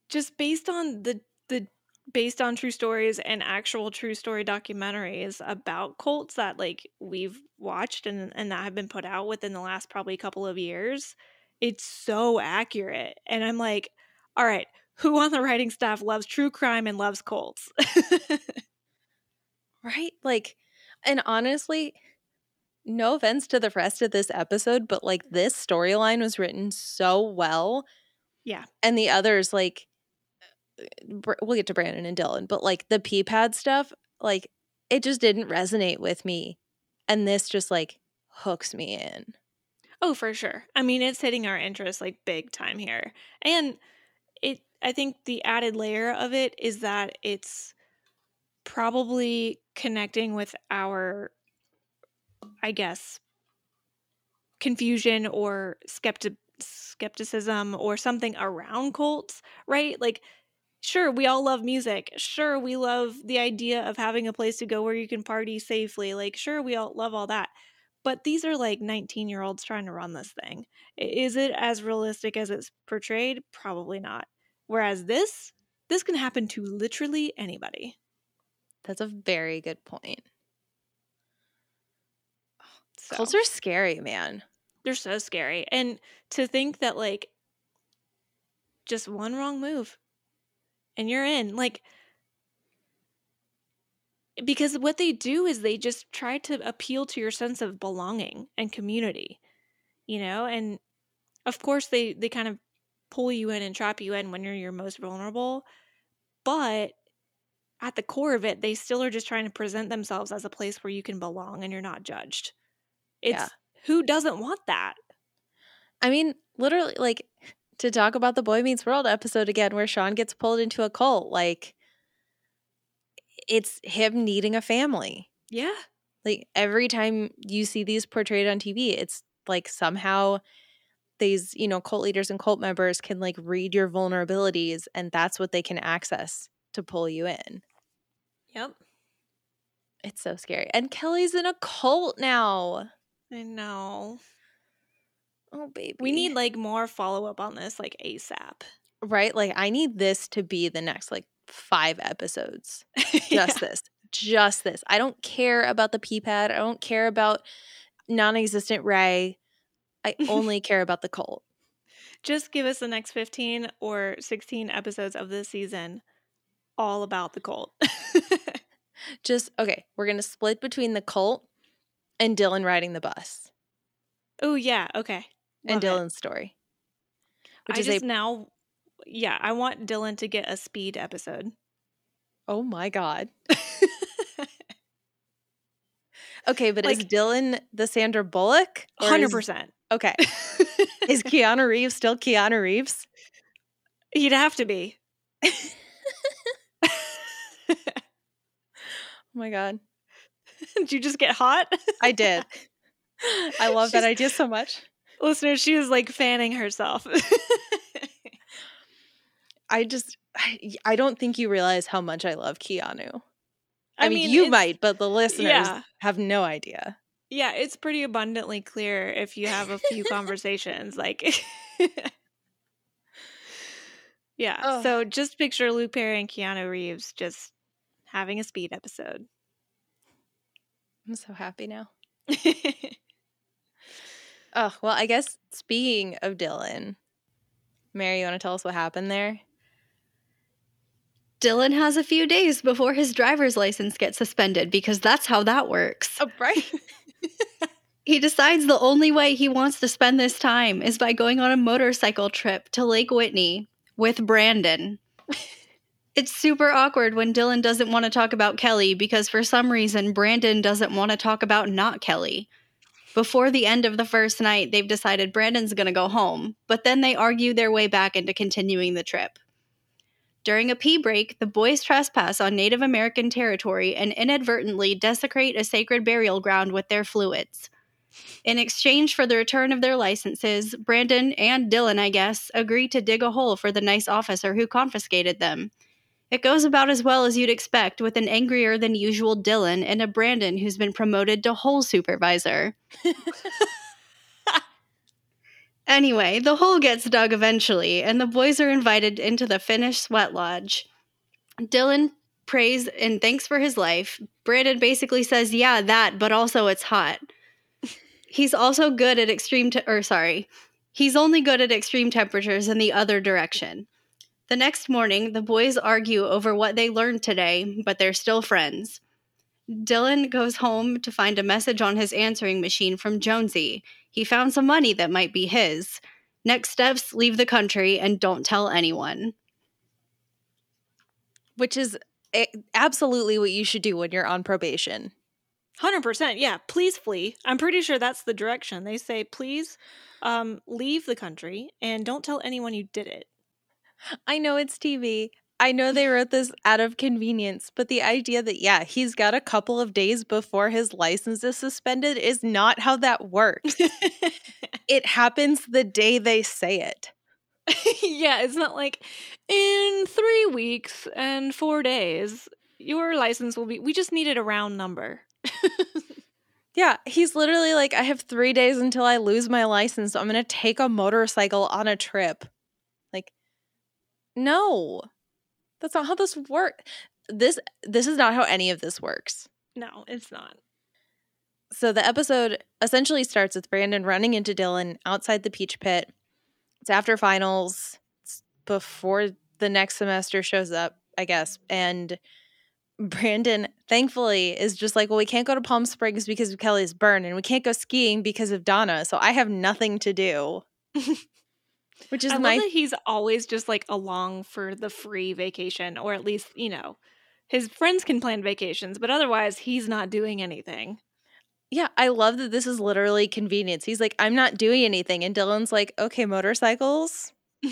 Just based on the the based on true stories and actual true story documentaries about cults that like we've watched and and that have been put out within the last probably couple of years, it's so accurate. And I'm like, all right, who on the writing staff loves true crime and loves cults? Right? Like, and honestly, no offense to the rest of this episode, but like this storyline was written so well. Yeah. And the others, like, uh, we'll get to Brandon and Dylan, but like the pee pad stuff, like, it just didn't resonate with me. And this just like hooks me in. Oh, for sure. I mean, it's hitting our interest like big time here. And it I think the added layer of it is that it's probably connecting with our I guess confusion or skeptic skepticism or something around cults, right? Like, sure, we all love music. Sure, we love the idea of having a place to go where you can party safely. Like, sure, we all love all that. But these are like 19 year olds trying to run this thing. Is it as realistic as it's portrayed? Probably not. Whereas this, this can happen to literally anybody. That's a very good point. So. Cults are scary, man. they're so scary and to think that like just one wrong move and you're in like because what they do is they just try to appeal to your sense of belonging and community you know and of course they they kind of pull you in and trap you in when you're your most vulnerable but at the core of it they still are just trying to present themselves as a place where you can belong and you're not judged it's Yeah. who doesn't want that I mean, literally, like to talk about the Boy Meets World episode again, where Sean gets pulled into a cult. Like, it's him needing a family. yeah Like every time you see these portrayed on TV, it's like somehow these, you know, cult leaders and cult members can like read your vulnerabilities and that's what they can access to pull you in. Yep. It's so scary. And Kelly's in a cult now. I know. Oh baby. We need like more follow up on this, like ASAP. right? Like I need this to be the next like 5 episodes. Yeah. Just this. Just this. I don't care about the P pad. I don't care about non-existent Ray. I only care about the cult. Just give us the next 15 or 16 episodes of this season all about the cult. Just okay, we're gonna split between the cult and Dylan riding the bus oh, yeah. Okay. and Love it. Dylan's story, which I is just a now, yeah, I want Dylan to get a speed episode. oh my god. Okay, but is Dylan the Sandra Bullock? 100%. okay, is Keanu Reeves still Keanu Reeves? He'd have to be. Oh my god, Did you just get hot? I did. I love that idea so much. Listeners, she was like fanning herself. I just, I, I don't think you realize how much I love Keanu. I, mean, mean, you might, but the listeners Yeah. have no idea. Yeah, it's pretty abundantly clear if you have a few conversations. Like, yeah. Ugh. So just picture Luke Perry and Keanu Reeves just having a speed episode. I'm so happy now. Oh, well, I guess speaking of Dylan, Mary, you want to tell us what happened there? Dylan has a few days before his driver's license gets suspended because that's how that works. Oh, right. He decides the only way he wants to spend this time is by going on a motorcycle trip to Lake Whitney with Brandon. it's super awkward when Dylan doesn't want to talk about Kelly because for some reason Brandon doesn't want to talk about not Kelly. Before the end of the first night, they've decided Brandon's going to go home, but then they argue their way back into continuing the trip. During a pee break, the boys trespass on Native American territory and inadvertently desecrate a sacred burial ground with their fluids. In exchange for the return of their licenses, Brandon and Dylan, I guess, agree to dig a hole for the nice officer who confiscated them. It goes about as well as you'd expect with an angrier than usual Dylan and a Brandon who's been promoted to hole supervisor. Anyway, the hole gets dug eventually, and the boys are invited into the Finnish sweat lodge. Dylan prays and thanks for his life. Brandon basically says, Yeah, that, but also it's hot. He's also good at extreme, te- or sorry, he's only good at extreme temperatures in the other direction. The next morning, the boys argue over what they learned today, but they're still friends. Dylan goes home to find a message on his answering machine from Jonesy. He found some money that might be his. Next steps leave the country and don't tell anyone. Which is absolutely what you should do when you're on probation. 100%. Yeah. Please flee. I'm pretty sure that's the direction. They say, please um, leave the country and don't tell anyone you did it. I know it's TV. I know they wrote this out of convenience, but the idea that, yeah, he's got a couple of days before his license is suspended is not how that works. it happens the day they say it. yeah, it's not like in three weeks and four days, your license will be. We just needed a round number. Yeah, he's literally like, I have three days until I lose my license. So I'm going to take a motorcycle on a trip. Like, no, that's not how this works. This this is not how any of this works. no, it's not. So the episode essentially starts with Brandon running into Dylan outside the Peach Pit. It's after finals, it's before the next semester shows up, I guess, and Brandon, thankfully, is just like, well, we can't go to Palm Springs because of Kelly's burn, and we can't go skiing because of Donna. So I have nothing to do. Which is I my love that he's always just like along for the free vacation, or at least you know, his friends can plan vacations, but otherwise he's not doing anything. yeah, I love that this is literally convenience. He's like, I'm not doing anything, and Dylan's like, okay, motorcycles.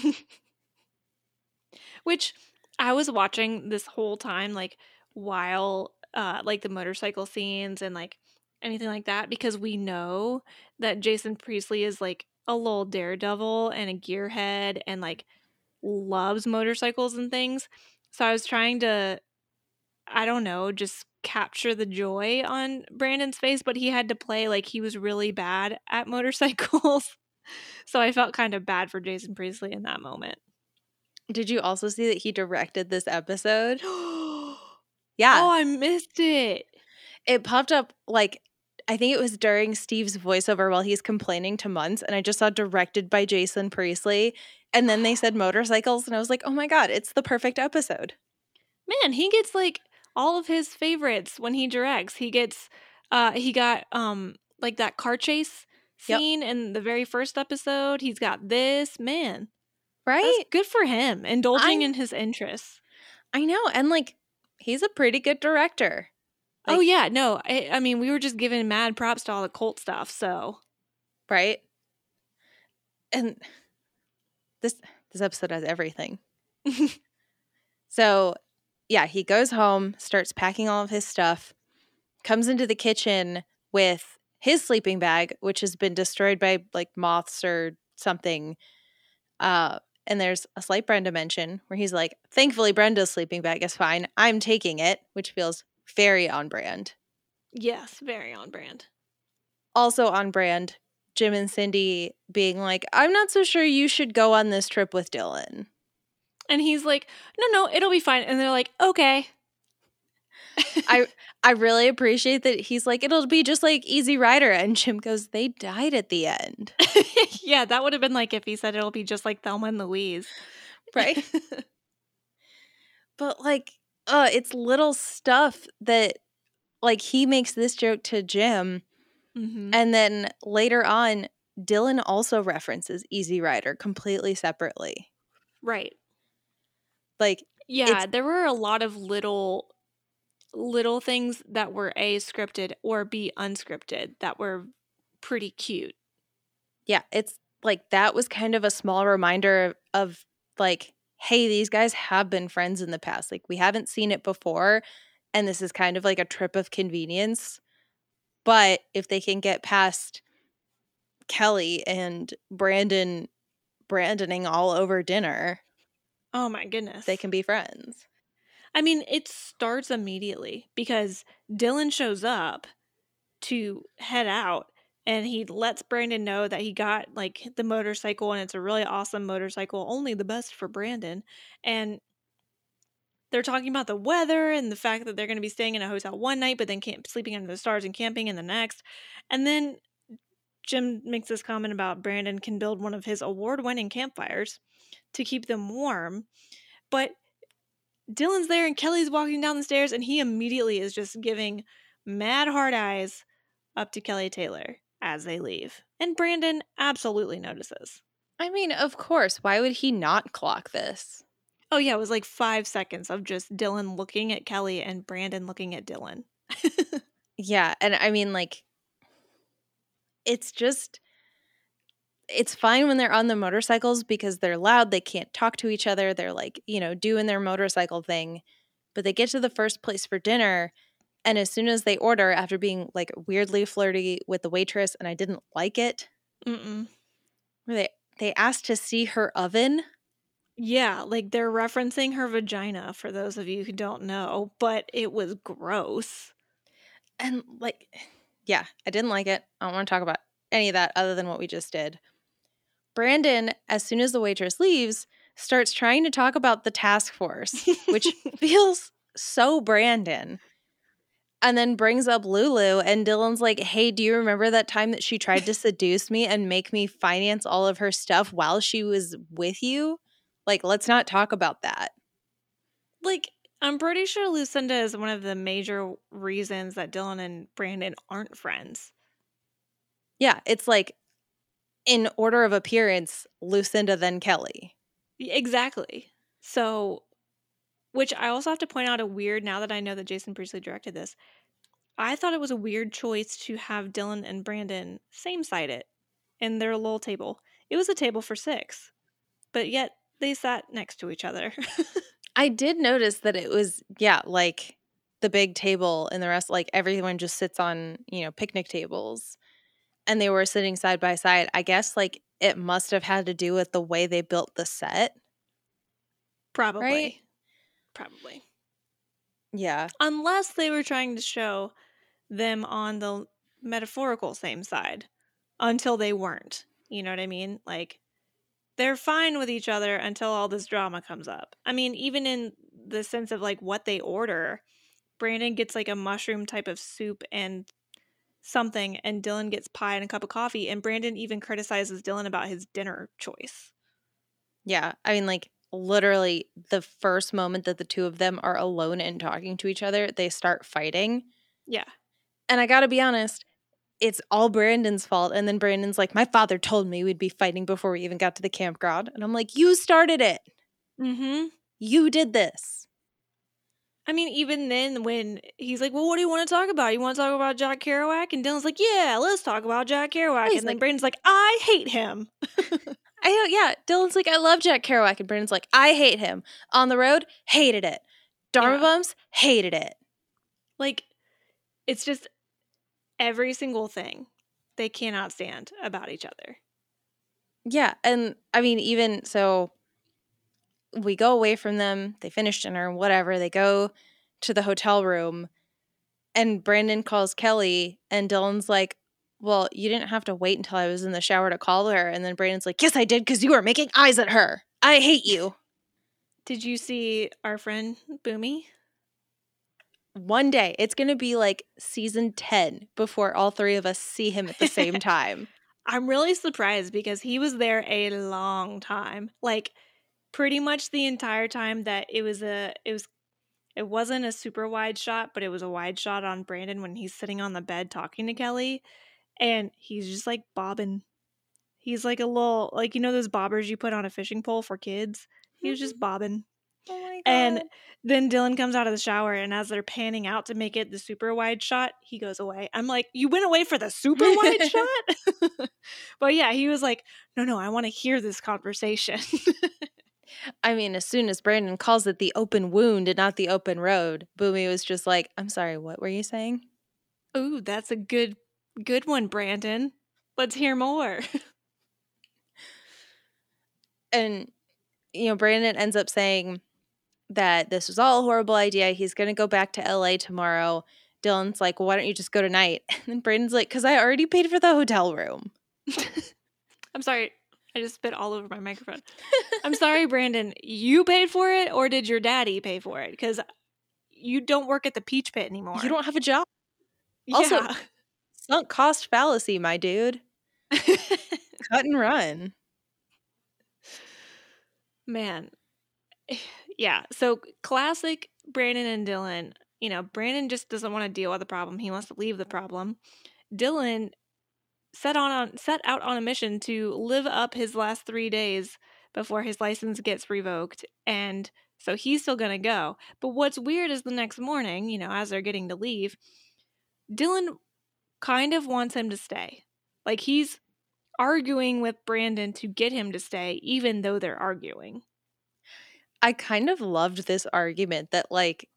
Which I was watching this whole time, like while uh like the motorcycle scenes and like anything like that, because we know that Jason Priestley is like a little daredevil and a gearhead and like loves motorcycles and things. So I was trying to I don't know, just capture the joy on Brandon's face, but he had to play like he was really bad at motorcycles. so I felt kind of bad for Jason Priestley in that moment. Did you also see that he directed this episode? Oh, yeah. Oh, I missed it. it popped up like I think it was during Steve's voiceover while he's complaining to Muntz, and I just saw directed by Jason Priestley. And then they said motorcycles, and I was like, oh my God, it's the perfect episode. Man, he gets like all of his favorites when he directs. He gets uh he got um like that car chase Yep. scene in the very first episode. He's got this, man. Right? That's good for him. Indulging I'm- in his interests. I know. And like, he's a pretty good director. Oh yeah, no. I, I mean, we were just giving mad props to all the cult stuff, so right? And this this episode has everything. so, yeah, he goes home, starts packing all of his stuff, comes into the kitchen with his sleeping bag, which has been destroyed by like moths or something. Uh, and there's a slight Brenda mention where he's like, "Thankfully, Brenda's sleeping bag is fine. I'm taking it," which feels very on brand. yes, very on brand. also on brand Jim and Cindy being like, I'm not so sure you should go on this trip with Dylan. And he's like, "No, no, it'll be fine." And they're like, "Okay." I I really appreciate that he's like, it'll be just like Easy Rider. And Jim goes, They died at the end. yeah, that would have been like if he said it'll be just like Thelma and Louise. Right. but like, uh, it's little stuff that like he makes this joke to Jim. Mhm. And then later on, Dylan also references Easy Rider completely separately. Right. Like, Yeah, there were a lot of little little things that were a scripted or b unscripted that were pretty cute. yeah, it's like that was kind of a small reminder of, of like, hey, these guys have been friends in the past. Like, we haven't seen it before. And this is kind of like a trip of convenience. But if they can get past Kelly and Brandon brandoning all over dinner, Oh my goodness. they can be friends. I mean, it starts immediately because Dylan shows up to head out and he lets Brandon know that he got like the motorcycle and it's a really awesome motorcycle, only the best for Brandon. And they're talking about the weather and the fact that they're going to be staying in a hotel one night, but then camp- sleeping under the stars and camping in the next. And then Jim makes this comment about Brandon can build one of his award winning campfires to keep them warm. But Dylan's there and Kelly's walking down the stairs, and he immediately is just giving mad hard eyes up to Kelly Taylor as they leave. And Brandon absolutely notices. I mean, of course. Why would he not clock this? Oh, yeah, it was like five seconds of just Dylan looking at Kelly and Brandon looking at Dylan. Yeah, and I mean like it's just it's fine when they're on the motorcycles because they're loud, they can't talk to each other, they're like, you know, doing their motorcycle thing. But they get to the first place for dinner and as soon as they order after being like weirdly flirty with the waitress and I didn't like it, Mm-mm. they they asked to see her oven. Yeah, like they're referencing her vagina for those of you who don't know, but it was gross. And like yeah, I didn't like it. I don't want to talk about any of that other than what we just did. Brandon, as soon as the waitress leaves, starts trying to talk about the task force, which feels so Brandon. And then brings up Lulu, and Dylan's like, Hey, do you remember that time that she tried to seduce me and make me finance all of her stuff while she was with you? Like, let's not talk about that. Like, I'm pretty sure Lucinda is one of the major reasons that Dylan and Brandon aren't friends. Yeah, it's like in order of appearance, Lucinda, then Kelly. Exactly. So, which I also have to point out a weird now that I know that Jason Priestley directed this. I thought it was a weird choice to have Dylan and Brandon same sided in their little table. It was a table for six, but yet they sat next to each other. I did notice that it was, yeah, like the big table and the rest, like everyone just sits on, you know, picnic tables and they were sitting side by side. I guess like it must have had to do with the way they built the set. Probably. Right? Probably. Yeah. Unless they were trying to show them on the metaphorical same side until they weren't. You know what I mean? Like they're fine with each other until all this drama comes up. I mean, even in the sense of like what they order, Brandon gets like a mushroom type of soup and something, and Dylan gets pie and a cup of coffee, and Brandon even criticizes Dylan about his dinner choice. Yeah. I mean, like literally the first moment that the two of them are alone and talking to each other, they start fighting. Yeah. And I got to be honest, it's all Brandon's fault. And then Brandon's like, My father told me we'd be fighting before we even got to the campground. And I'm like, You started it. Mm-hmm. You did this. I mean, even then, when he's like, "Well, what do you want to talk about? You want to talk about Jack Kerouac?" and Dylan's like, "Yeah, let's talk about Jack Kerouac." He's and then like- Brandon's like, "I hate him." I don't, yeah. Dylan's like, I love Jack Kerouac. And Brandon's like, I hate him. On the road, hated it. Dharma Yeah. bums, hated it. like, it's just every single thing they cannot stand about each other. Yeah. And I mean, even so, we go away from them. They finish dinner, whatever. They go to the hotel room. And Brandon calls Kelly. And Dylan's like, Well, you didn't have to wait until I was in the shower to call her. And then Brandon's like, Yes, I did because you were making eyes at her. I hate you. Did you see our friend Boomy? One day, it's going to be like season 10 before all three of us see him at the same time. I'm really surprised because he was there a long time. Like pretty much the entire time that it was a it was it wasn't a super wide shot, but it was a wide shot on Brandon when he's sitting on the bed talking to Kelly and he's just like bobbing. He's like a little like you know those bobbers you put on a fishing pole for kids? He was just mm-hmm. bobbing. Oh my And then Dylan comes out of the shower, and as they're panning out to make it the super wide shot, he goes away. I'm like, You went away for the super wide shot? but yeah, he was like, No, no, I want to hear this conversation. I mean, as soon as Brandon calls it the open wound and not the open road, Boomy was just like, I'm sorry, what were you saying? Ooh, that's a good, good one, Brandon. Let's hear more. And, you know, Brandon ends up saying that this was all a horrible idea. He's going to go back to LA tomorrow. Dylan's like, well, why don't you just go tonight? And Brandon's like, because I already paid for the hotel room. I'm sorry. I just spit all over my microphone. I'm sorry, Brandon. You paid for it, or did your daddy pay for it? Because you don't work at the Peach Pit anymore. You don't have a job. Also- Yeah. Sunk cost fallacy, my dude. Cut and run. Man. Yeah. So classic Brandon and Dylan. You know, Brandon just doesn't want to deal with the problem. He wants to leave the problem. Dylan set on, on set out on a mission to live up his last three days before his license gets revoked. And so he's still gonna go. But what's weird is the next morning, you know, as they're getting to leave, Dylan kind of wants him to stay. Like he's arguing with Brandon to get him to stay, even though they're arguing. I kind of loved this argument that like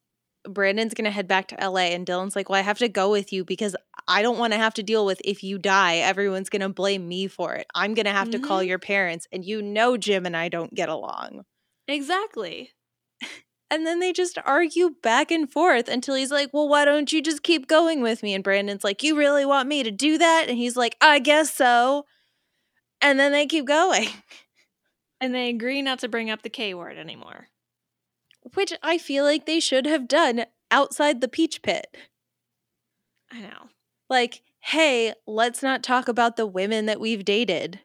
Brandon's going to head back to LA and Dylan's like, "Well, I have to go with you because I don't want to have to deal with if you die, everyone's going to blame me for it. I'm going to have mm-hmm. to call mm-hmm. your parents and you know Jim and I don't get along." Exactly. And then they just argue back and forth until he's like, Well, why don't you just keep going with me? And Brandon's like, You really want me to do that? And he's like, I guess so. And then they keep going. And they agree not to bring up the K word anymore. Which I feel like they should have done outside the peach pit. I know. Like, hey, let's not talk about the women that we've dated.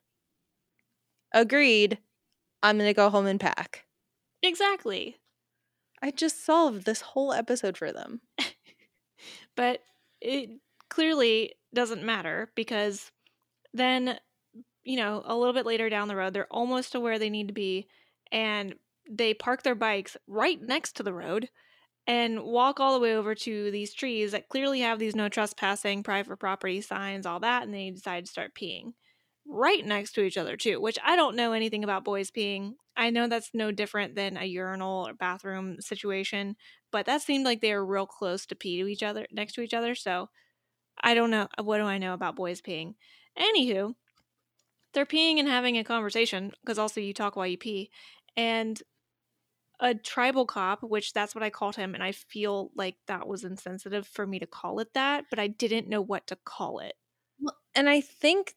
Agreed. I'm going to go home and pack. Exactly. I just solved this whole episode for them. but it clearly doesn't matter because then you know, a little bit later down the road, they're almost to where they need to be, and they park their bikes right next to the road and walk all the way over to these trees that clearly have these no trespassing, private property signs, all that, and they decide to start peeing right next to each other, too, which I don't know anything about boys peeing. I know that's no different than a urinal or bathroom situation, but that seemed like they were real close to pee to each other, next to each other, so I don't know. Uh, what do I know about boys peeing? Anywho, they're peeing and having a conversation because also you talk while you pee. And a tribal cop, which that's what I called him, and I feel like that was insensitive for me to call it that, but I didn't know what to call it. Well, and I think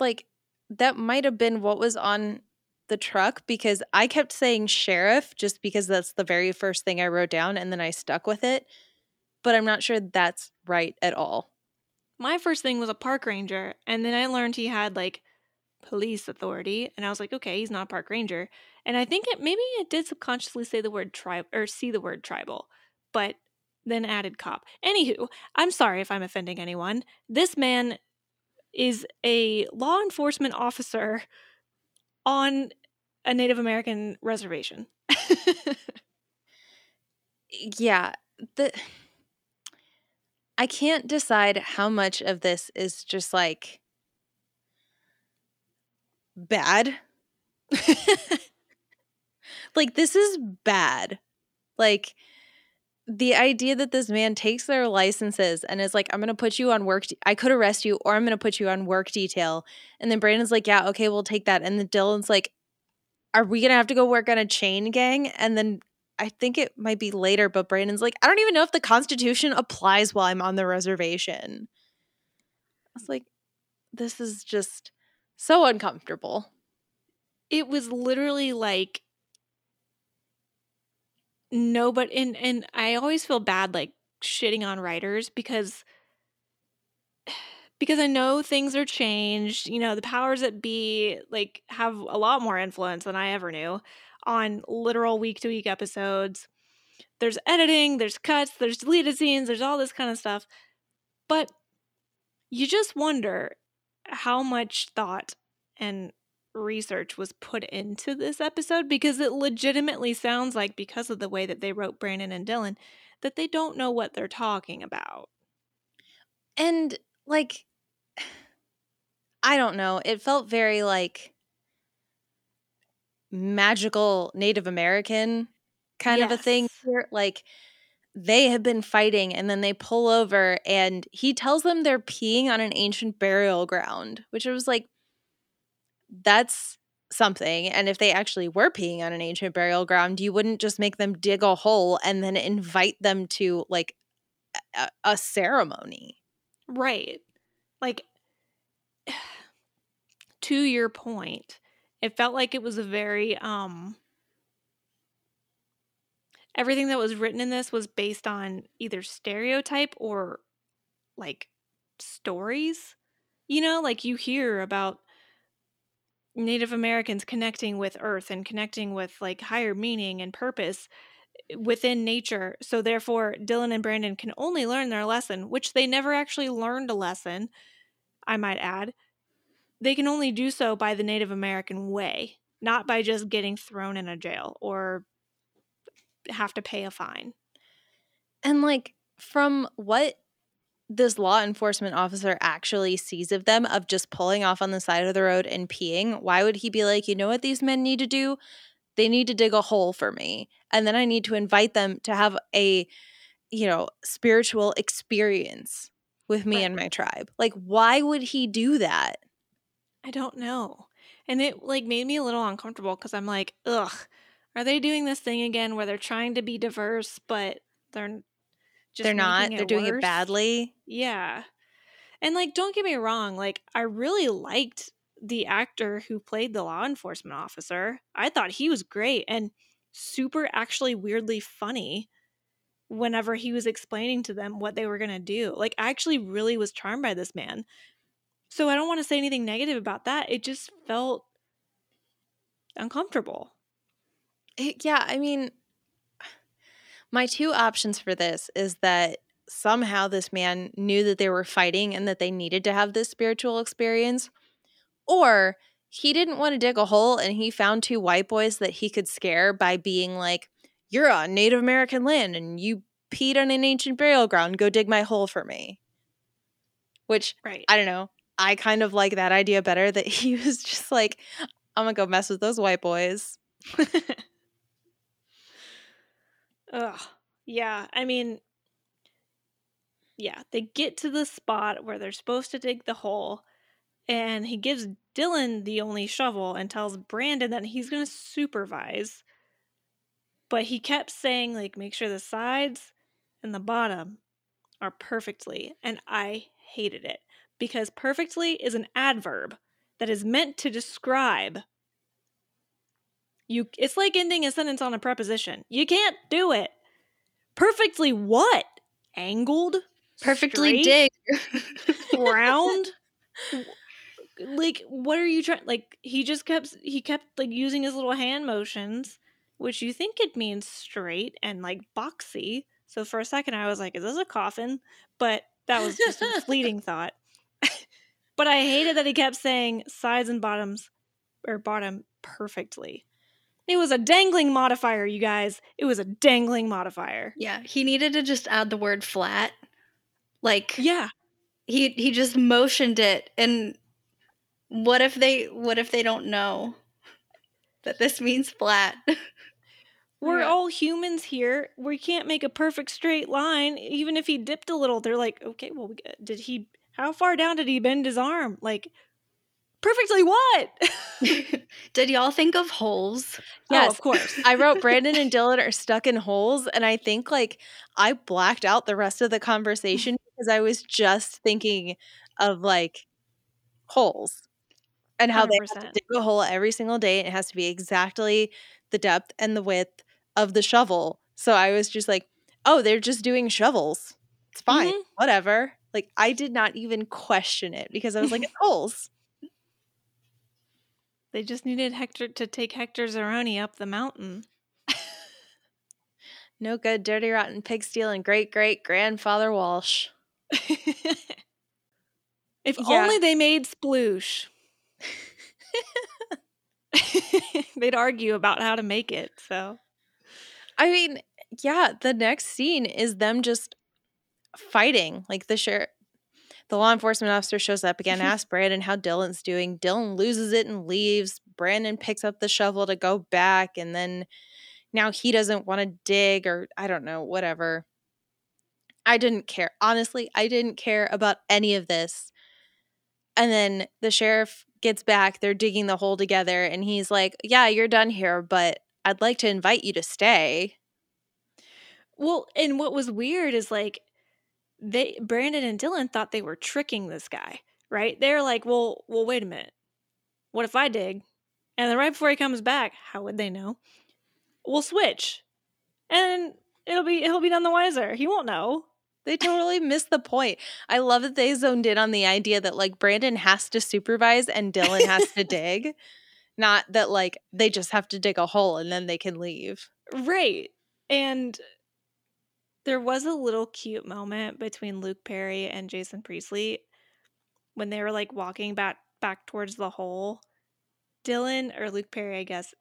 like that might have been what was on the truck because I kept saying sheriff just because that's the very first thing I wrote down and then I stuck with it. But I'm not sure that's right at all. My first thing was a park ranger, and then I learned he had like police authority and i was like okay he's not a park ranger and i think it maybe it did subconsciously say the word tribe or see the word tribal but then added cop anywho i'm sorry if i'm offending anyone this man is a law enforcement officer on a native american reservation yeah the i can't decide how much of this is just like bad. like this is bad. Like the idea that this man takes their licenses and is like, I'm going to put you on work. De- I could arrest you or I'm going to put you on work detail. And then Brandon's like, yeah, okay, we'll take that. And then Dylan's like, are we going to have to go work on a chain gang? And then I think it might be later, but Brandon's like, I don't even know if the Constitution applies while I'm on the reservation. I was like, this is just so uncomfortable. It was literally like no but and and I always feel bad like shitting on writers because because I know things are changed, you know, the powers that be like have a lot more influence than I ever knew on literal week to week episodes. There's editing, there's cuts, there's deleted scenes, there's all this kind of stuff. But you just wonder how much thought and research was put into this episode because it legitimately sounds like because of the way that they wrote Brandon and Dylan that they don't know what they're talking about. And like I don't know, it felt very like magical Native American kind yes. of a thing like they have been fighting and then they pull over and he tells them they're peeing on an ancient burial ground which it was like that's something and if they actually were peeing on an ancient burial ground you wouldn't just make them dig a hole and then invite them to like a, a ceremony right like to your point it felt like it was a very um everything that was written in this was based on either stereotype or like stories. You know, like you hear about Native Americans connecting with earth and connecting with like higher meaning and purpose eh, within nature. So therefore, Dylan and Brandon can only learn their lesson, which they never actually learned a lesson, I might add. They can only do so by the Native American way, not by just getting thrown in a jail or have to pay a fine. And like from what this law enforcement officer actually sees of them of just pulling off on the side of the road and peeing, why would he be like, you know what these men need to do? They need to dig a hole for me. And then I need to invite them to have a, you know, spiritual experience with me Right. and my tribe. Like, why would he do that? I don't know. And it like made me a little uncomfortable because I'm like, ugh, are they doing this thing again where they're trying to be diverse, but they're just They're not. They're doing it badly. Yeah. And like, don't get me wrong, like, I really liked the actor who played the law enforcement officer. I thought he was great and super actually weirdly funny whenever he was explaining to them what they were going to do. Like, I actually really was charmed by this man. So I don't want to say anything negative about that. It just felt uncomfortable. It- yeah, I mean, my two options for this is that somehow this man knew that they were fighting and that they needed to have this spiritual experience, or he didn't want to dig a hole and he found two white boys that he could scare by being like, You're on Native American land and you peed on an ancient burial ground. Go dig my hole for me. Which Right. I don't know. I kind of like that idea better that he was just like, I'm gonna go mess with those white boys. Ugh. Yeah. I mean, yeah, they get to the spot where they're supposed to dig the hole, and he gives Dylan the only shovel and tells Brandon that he's going to supervise. But he kept saying, like, make sure the sides and the bottom are perfectly. And I hated it because perfectly is an adverb that is meant to describe. You, it's like ending a sentence on a preposition. You can't do it. Perfectly what? Angled? Perfectly dig. round like what are you trying like he just kept he kept like using his little hand motions which you think it means straight and like boxy so for a second i was like is this a coffin but that was just a fleeting thought but i hated that he kept saying sides and bottoms or bottom perfectly it was a dangling modifier you guys it was a dangling modifier yeah, he needed to just add the word flat. Like yeah he he just motioned it and what if they what if they don't know that this means flat? We're Yeah. all humans here. We can't make a perfect straight line. Even if he dipped a little, they're like, okay, well, we did he? How far down did he bend his arm? Like, perfectly what? Did y'all think of holes? Oh, Yes. of course. I wrote Brandon and Dylan are stuck in holes, and I think like I blacked out the rest of the conversation because I was just thinking of like holes and how they have to dig a hole every single day, and it has to be exactly the depth and the width of the shovel. So I was just like, oh, they're just doing shovels. It's fine, Mhm. whatever. Like I did not even question it because I was like, holes. They just needed Hector to take Hector Zeroni up the mountain. No good, dirty, rotten pig stealing great great grandfather Walsh. if Yeah. only they made sploosh. They'd argue about how to make it. So I mean, yeah, the next scene is them just fighting. Like the sheriff, the law enforcement officer shows up again, asks Brandon how Dylan's doing. Dylan loses it and leaves. Brandon picks up the shovel to go back, and then now he doesn't want to dig, or I don't know, whatever. I didn't care. Honestly, I didn't care about any of this. And then the sheriff gets back, they're digging the hole together, and he's like, Yeah, you're done here, but I'd like to invite you to stay. Well, and what was weird is like they Brandon and Dylan thought they were tricking this guy, right? They're like, "Well, well, wait a minute. What if I dig?" And then right before he comes back, how would they know? We'll switch, and it'll be he'll be none the wiser. He won't know. They totally missed the point. I love that they zoned in on the idea that like Brandon has to supervise and Dylan has to dig, not that like they just have to dig a hole and then they can leave. Right. And there was a little cute moment between Luke Perry and Jason Priestley when they were like walking back back towards the hole. Dylan or Luke Perry, I guess,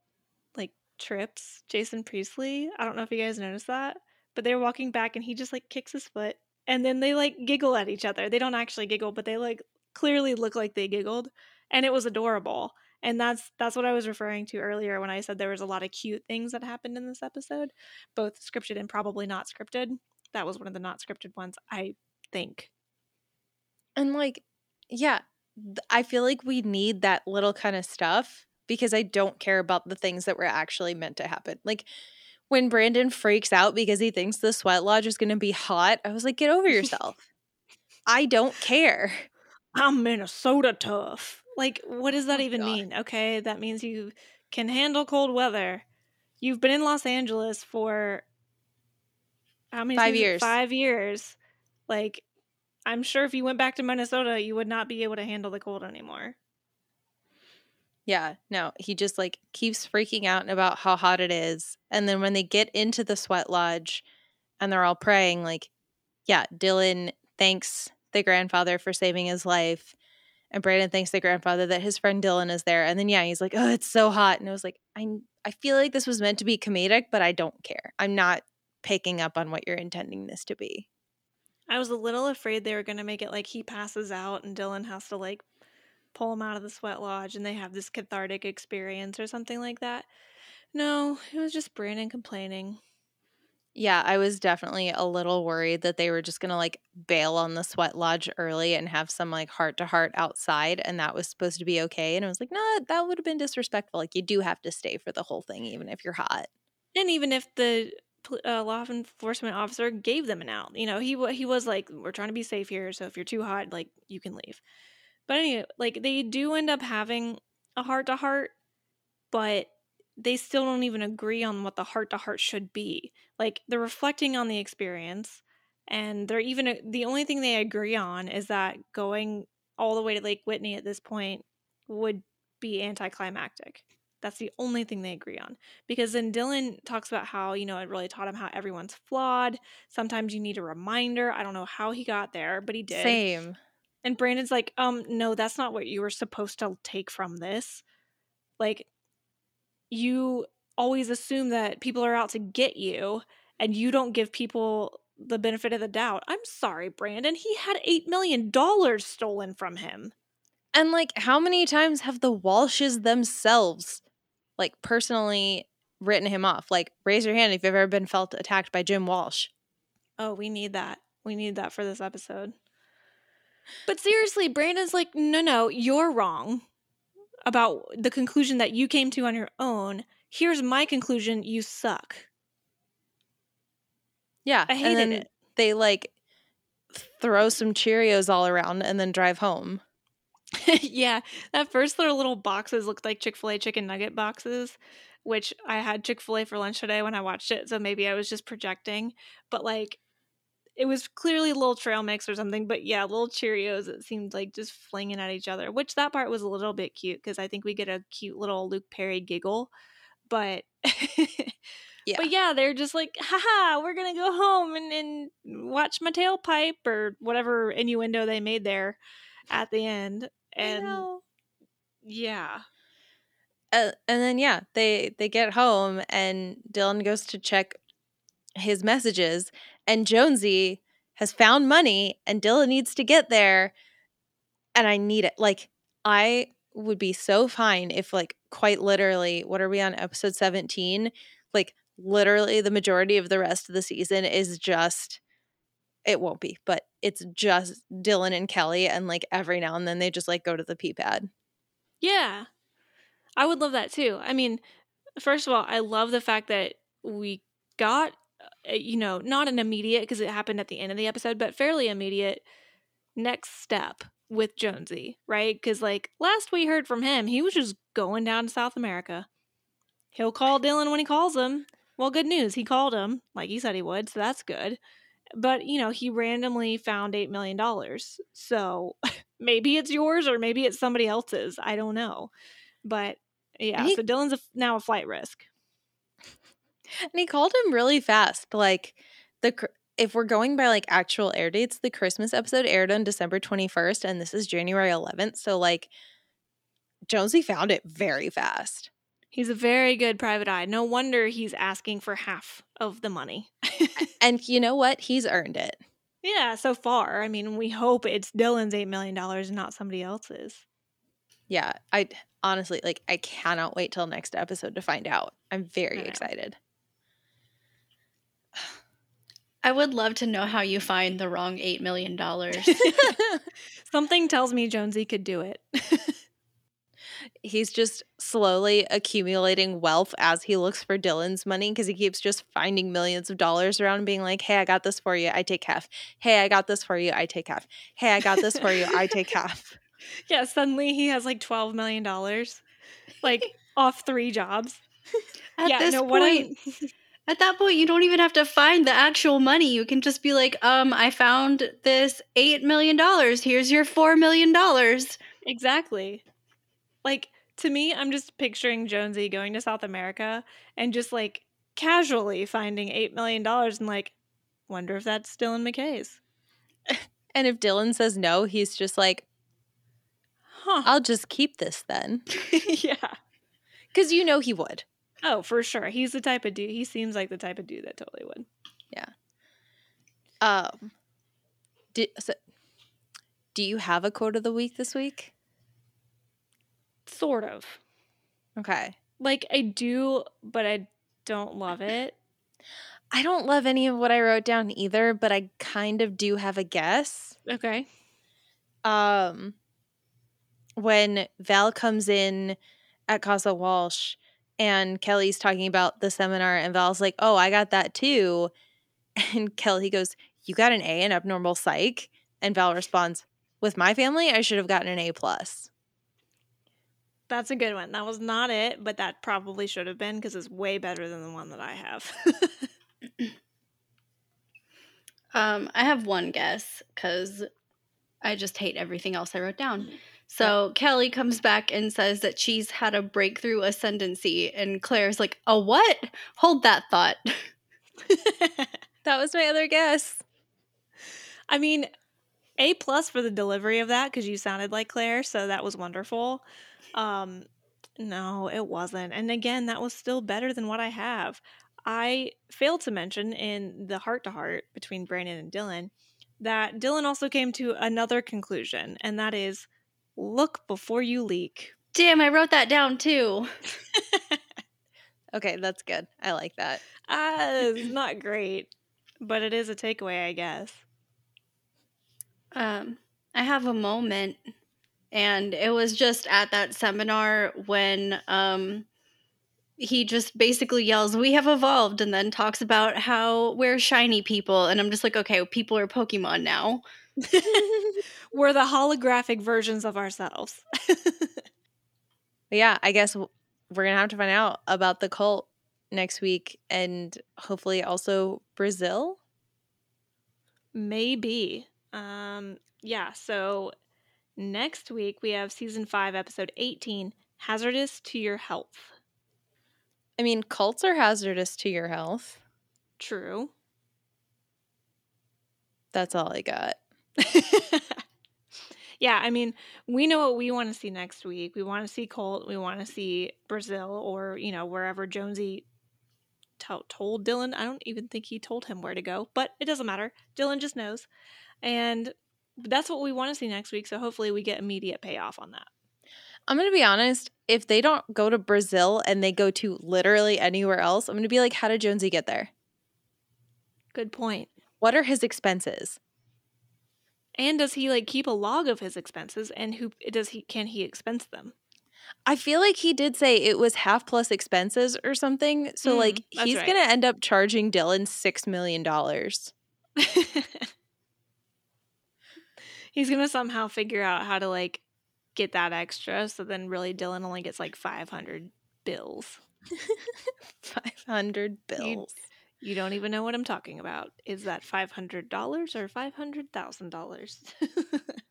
like trips Jason Priestley. I don't know if you guys noticed that, but they were walking back and he just like kicks his foot and then they like giggle at each other. They don't actually giggle, but they like clearly look like they giggled, and it was adorable. And that's that's what I was referring to earlier when I said there was a lot of cute things that happened in this episode, both scripted and probably not scripted. That was one of the not scripted ones, I think. And like, yeah, I feel like we need that little kind of stuff because I don't care about the things that were actually meant to happen. Like when Brandon freaks out because he thinks the sweat lodge is going to be hot, I was like, get over yourself. I don't care. I'm Minnesota tough. Like, what does that Oh, even God. mean? Okay, that means you can handle cold weather. You've been in Los Angeles for how many Five seasons? years. Five years. Like, I'm sure if you went back to Minnesota, you would not be able to handle the cold anymore. Yeah, no, he just like keeps freaking out about how hot it is. And then when they get into the sweat lodge and they're all praying, like, yeah, Dylan thanks the grandfather for saving his life. And Brandon thanks the grandfather that his friend Dylan is there. And then, yeah, he's like, oh, it's so hot. And I was like, I, I feel like this was meant to be comedic, but I don't care. I'm not picking up on what you're intending this to be. I was a little afraid they were going to make it like he passes out and Dylan has to like pull him out of the sweat lodge and they have this cathartic experience or something like that. No, it was just Brandon complaining. Yeah, I was definitely a little worried that they were just going to like bail on the sweat lodge early and have some like heart to heart outside and that was supposed to be okay. And I was like, no, that would have been disrespectful. Like, you do have to stay for the whole thing, even if you're hot. And even if the uh, law enforcement officer gave them an out, you know, he he was like, "We're trying to be safe here, so if you're too hot, like you can leave." But anyway, like they do end up having a heart to heart, but they still don't even agree on what the heart to heart should be. Like they're reflecting on the experience, and they're even the only thing they agree on is that going all the way to Lake Whitney at this point would be anticlimactic. That's the only thing they agree on. Because then Dylan talks about how, you know, it really taught him how everyone's flawed. Sometimes you need a reminder. I don't know how he got there, but he did. Same. And Brandon's like, um, no, that's not what you were supposed to take from this. Like, you always assume that people are out to get you and you don't give people the benefit of the doubt. I'm sorry, Brandon. He had $8 million stolen from him. And like, how many times have the Walshes themselves, like, personally written him off? Like, raise your hand if you've ever been felt attacked by Jim Walsh. Oh, we need that. We need that for this episode. But seriously, Brandon's like, no, no, you're wrong about the conclusion that you came to on your own. Here's my conclusion you suck. Yeah. I and hated then it. They like throw some Cheerios all around and then drive home. yeah, at first their little boxes looked like Chick fil A chicken nugget boxes, which I had Chick fil A for lunch today when I watched it. So maybe I was just projecting. But like, it was clearly a little trail mix or something. But yeah, little Cheerios, it seemed like just flinging at each other, which that part was a little bit cute because I think we get a cute little Luke Perry giggle. But. Yeah. But yeah, they're just like, haha, we're gonna go home and, and watch my tailpipe or whatever innuendo they made there at the end. And yeah. uh, and then yeah, they they get home and Dylan goes to check his messages and Jonesy has found money and Dylan needs to get there and I need it. Like I would be so fine if like quite literally what are we on episode 17? Like literally the majority of the rest of the season is just it won't be, but it's just Dylan and Kelly and like every now and then they just like go to the pee pad. Yeah. I would love that too. I mean, first of all, I love the fact that we got, Eh, you know, not an immediate, because it happened at the end of the episode, but fairly immediate next step with Jonesy, right? Because, like, last we heard from him, he was just going down to South America. He'll call Dylan when he calls him. Well, good news. He called him like he said he would, so that's good. But, you know, he randomly found $8 million. So maybe it's yours or maybe it's somebody else's. I don't know. But yeah, he- so Dylan's a, now a flight risk. And he called him really fast. Like the if we're going by like actual air dates, the Christmas episode aired on December 21st and this is January 11th. So like Jonesy found it very fast. He's a very good private eye. No wonder he's asking for half of the money. And you know what? He's earned it. Yeah, so far. I mean, we hope it's Dylan's $8 million and not somebody else's. Yeah, I honestly like I cannot wait till next episode to find out. I'm very excited. I would love to know how you find the wrong $8 million. Something tells me Jonesy could do it. He's just slowly accumulating wealth as he looks for Dylan's money because he keeps just finding millions of dollars around and being like, hey, I got this for you. I take half. Hey, I got this for you. I take half. Hey, I got this for you. I take half. yeah, suddenly he has like $12 million, like off three jobs. At yeah, this no, point, what I. at that point, you don't even have to find the actual money. You can just be like, um, I found this $8 million. Here's your $4 million. Exactly. Like to me, I'm just picturing Jonesy going to South America and just like casually finding eight million dollars and like, wonder if that's Dylan McKay's. And if Dylan says no, he's just like, Huh. I'll just keep this then. yeah. Because you know he would. Oh, for sure. He's the type of dude. He seems like the type of dude that totally would. Yeah. Um, do, so, do you have a quote of the week this week? Sort of. Okay. Like I do, but I don't love it. I don't love any of what I wrote down either, but I kind of do have a guess. Okay. Um, when Val comes in at Casa Walsh and Kelly's talking about the seminar, and Val's like, "Oh, I got that too," and Kelly goes, "You got an A in abnormal psych," and Val responds, "With my family, I should have gotten an A plus." That's a good one. That was not it, but that probably should have been because it's way better than the one that I have. Um, I have one guess because I just hate everything else I wrote down. So Kelly comes back and says that she's had a breakthrough ascendancy, and Claire's like, "A what? Hold that thought." That was my other guess. I mean, A plus for the delivery of that because you sounded like Claire, so that was wonderful. Um, no, it wasn't. And again, that was still better than what I have. I failed to mention in the heart to heart between Brandon and Dylan that Dylan also came to another conclusion, and that is look before you leak. Damn, I wrote that down too. Okay, that's good. I like that. Ah, it's not great, but it is a takeaway, I guess. Um, I have a moment, and it was just at that seminar when um, he just basically yells, "We have evolved," and then talks about how we're shiny people, and I'm just like, okay, people are Pokemon now. We're the holographic versions of ourselves. Yeah, I guess we're gonna have to find out about the cult next week, and hopefully also Brazil. Maybe. Um, yeah, so next week we have season five, episode 18 Hazardous to Your Health. I mean, cults are hazardous to your health. True. That's all I got. yeah, I mean, we know what we want to see next week. We want to see Colt. We want to see Brazil or, you know, wherever Jonesy to- told Dylan. I don't even think he told him where to go, but it doesn't matter. Dylan just knows. And that's what we want to see next week. So hopefully we get immediate payoff on that. I'm gonna be honest. If they don't go to Brazil and they go to literally anywhere else, I'm gonna be like, how did Jonesy get there? Good point. What are his expenses? And does he like keep a log of his expenses and who does he can he expense them? I feel like he did say it was half plus expenses or something. So Mm, like he's right. gonna end up charging Dylan six million dollars. He's going to somehow figure out how to like get that extra so then really Dylan only gets like 500 bills. Five hundred bills. You don't even know what I'm talking about. Is that $500 or $500,000?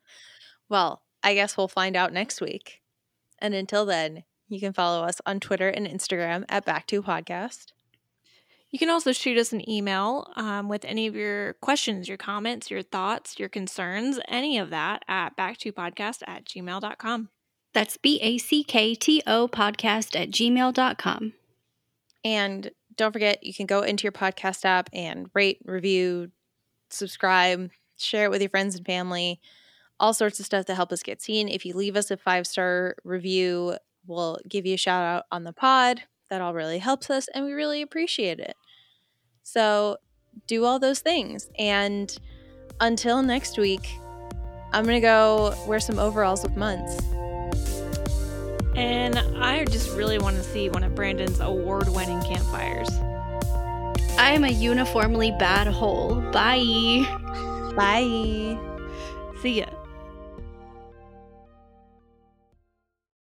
Well, I guess we'll find out next week. And until then, you can follow us on Twitter and Instagram at Back to Podcast. You can also shoot us an email um, with any of your questions, your comments, your thoughts, your concerns, any of that at backtopodcast at gmail.com. That's B A C K T O podcast at gmail.com. And don't forget, you can go into your podcast app and rate, review, subscribe, share it with your friends and family. All sorts of stuff to help us get seen. If you leave us a five star review, we'll give you a shout out on the pod. That all really helps us, and we really appreciate it. So, do all those things. And until next week, I'm going to go wear some overalls with Muntz. And I just really want to see one of Brandon's award winning campfires. I am a uniformly bad hole. Bye. Bye. See ya.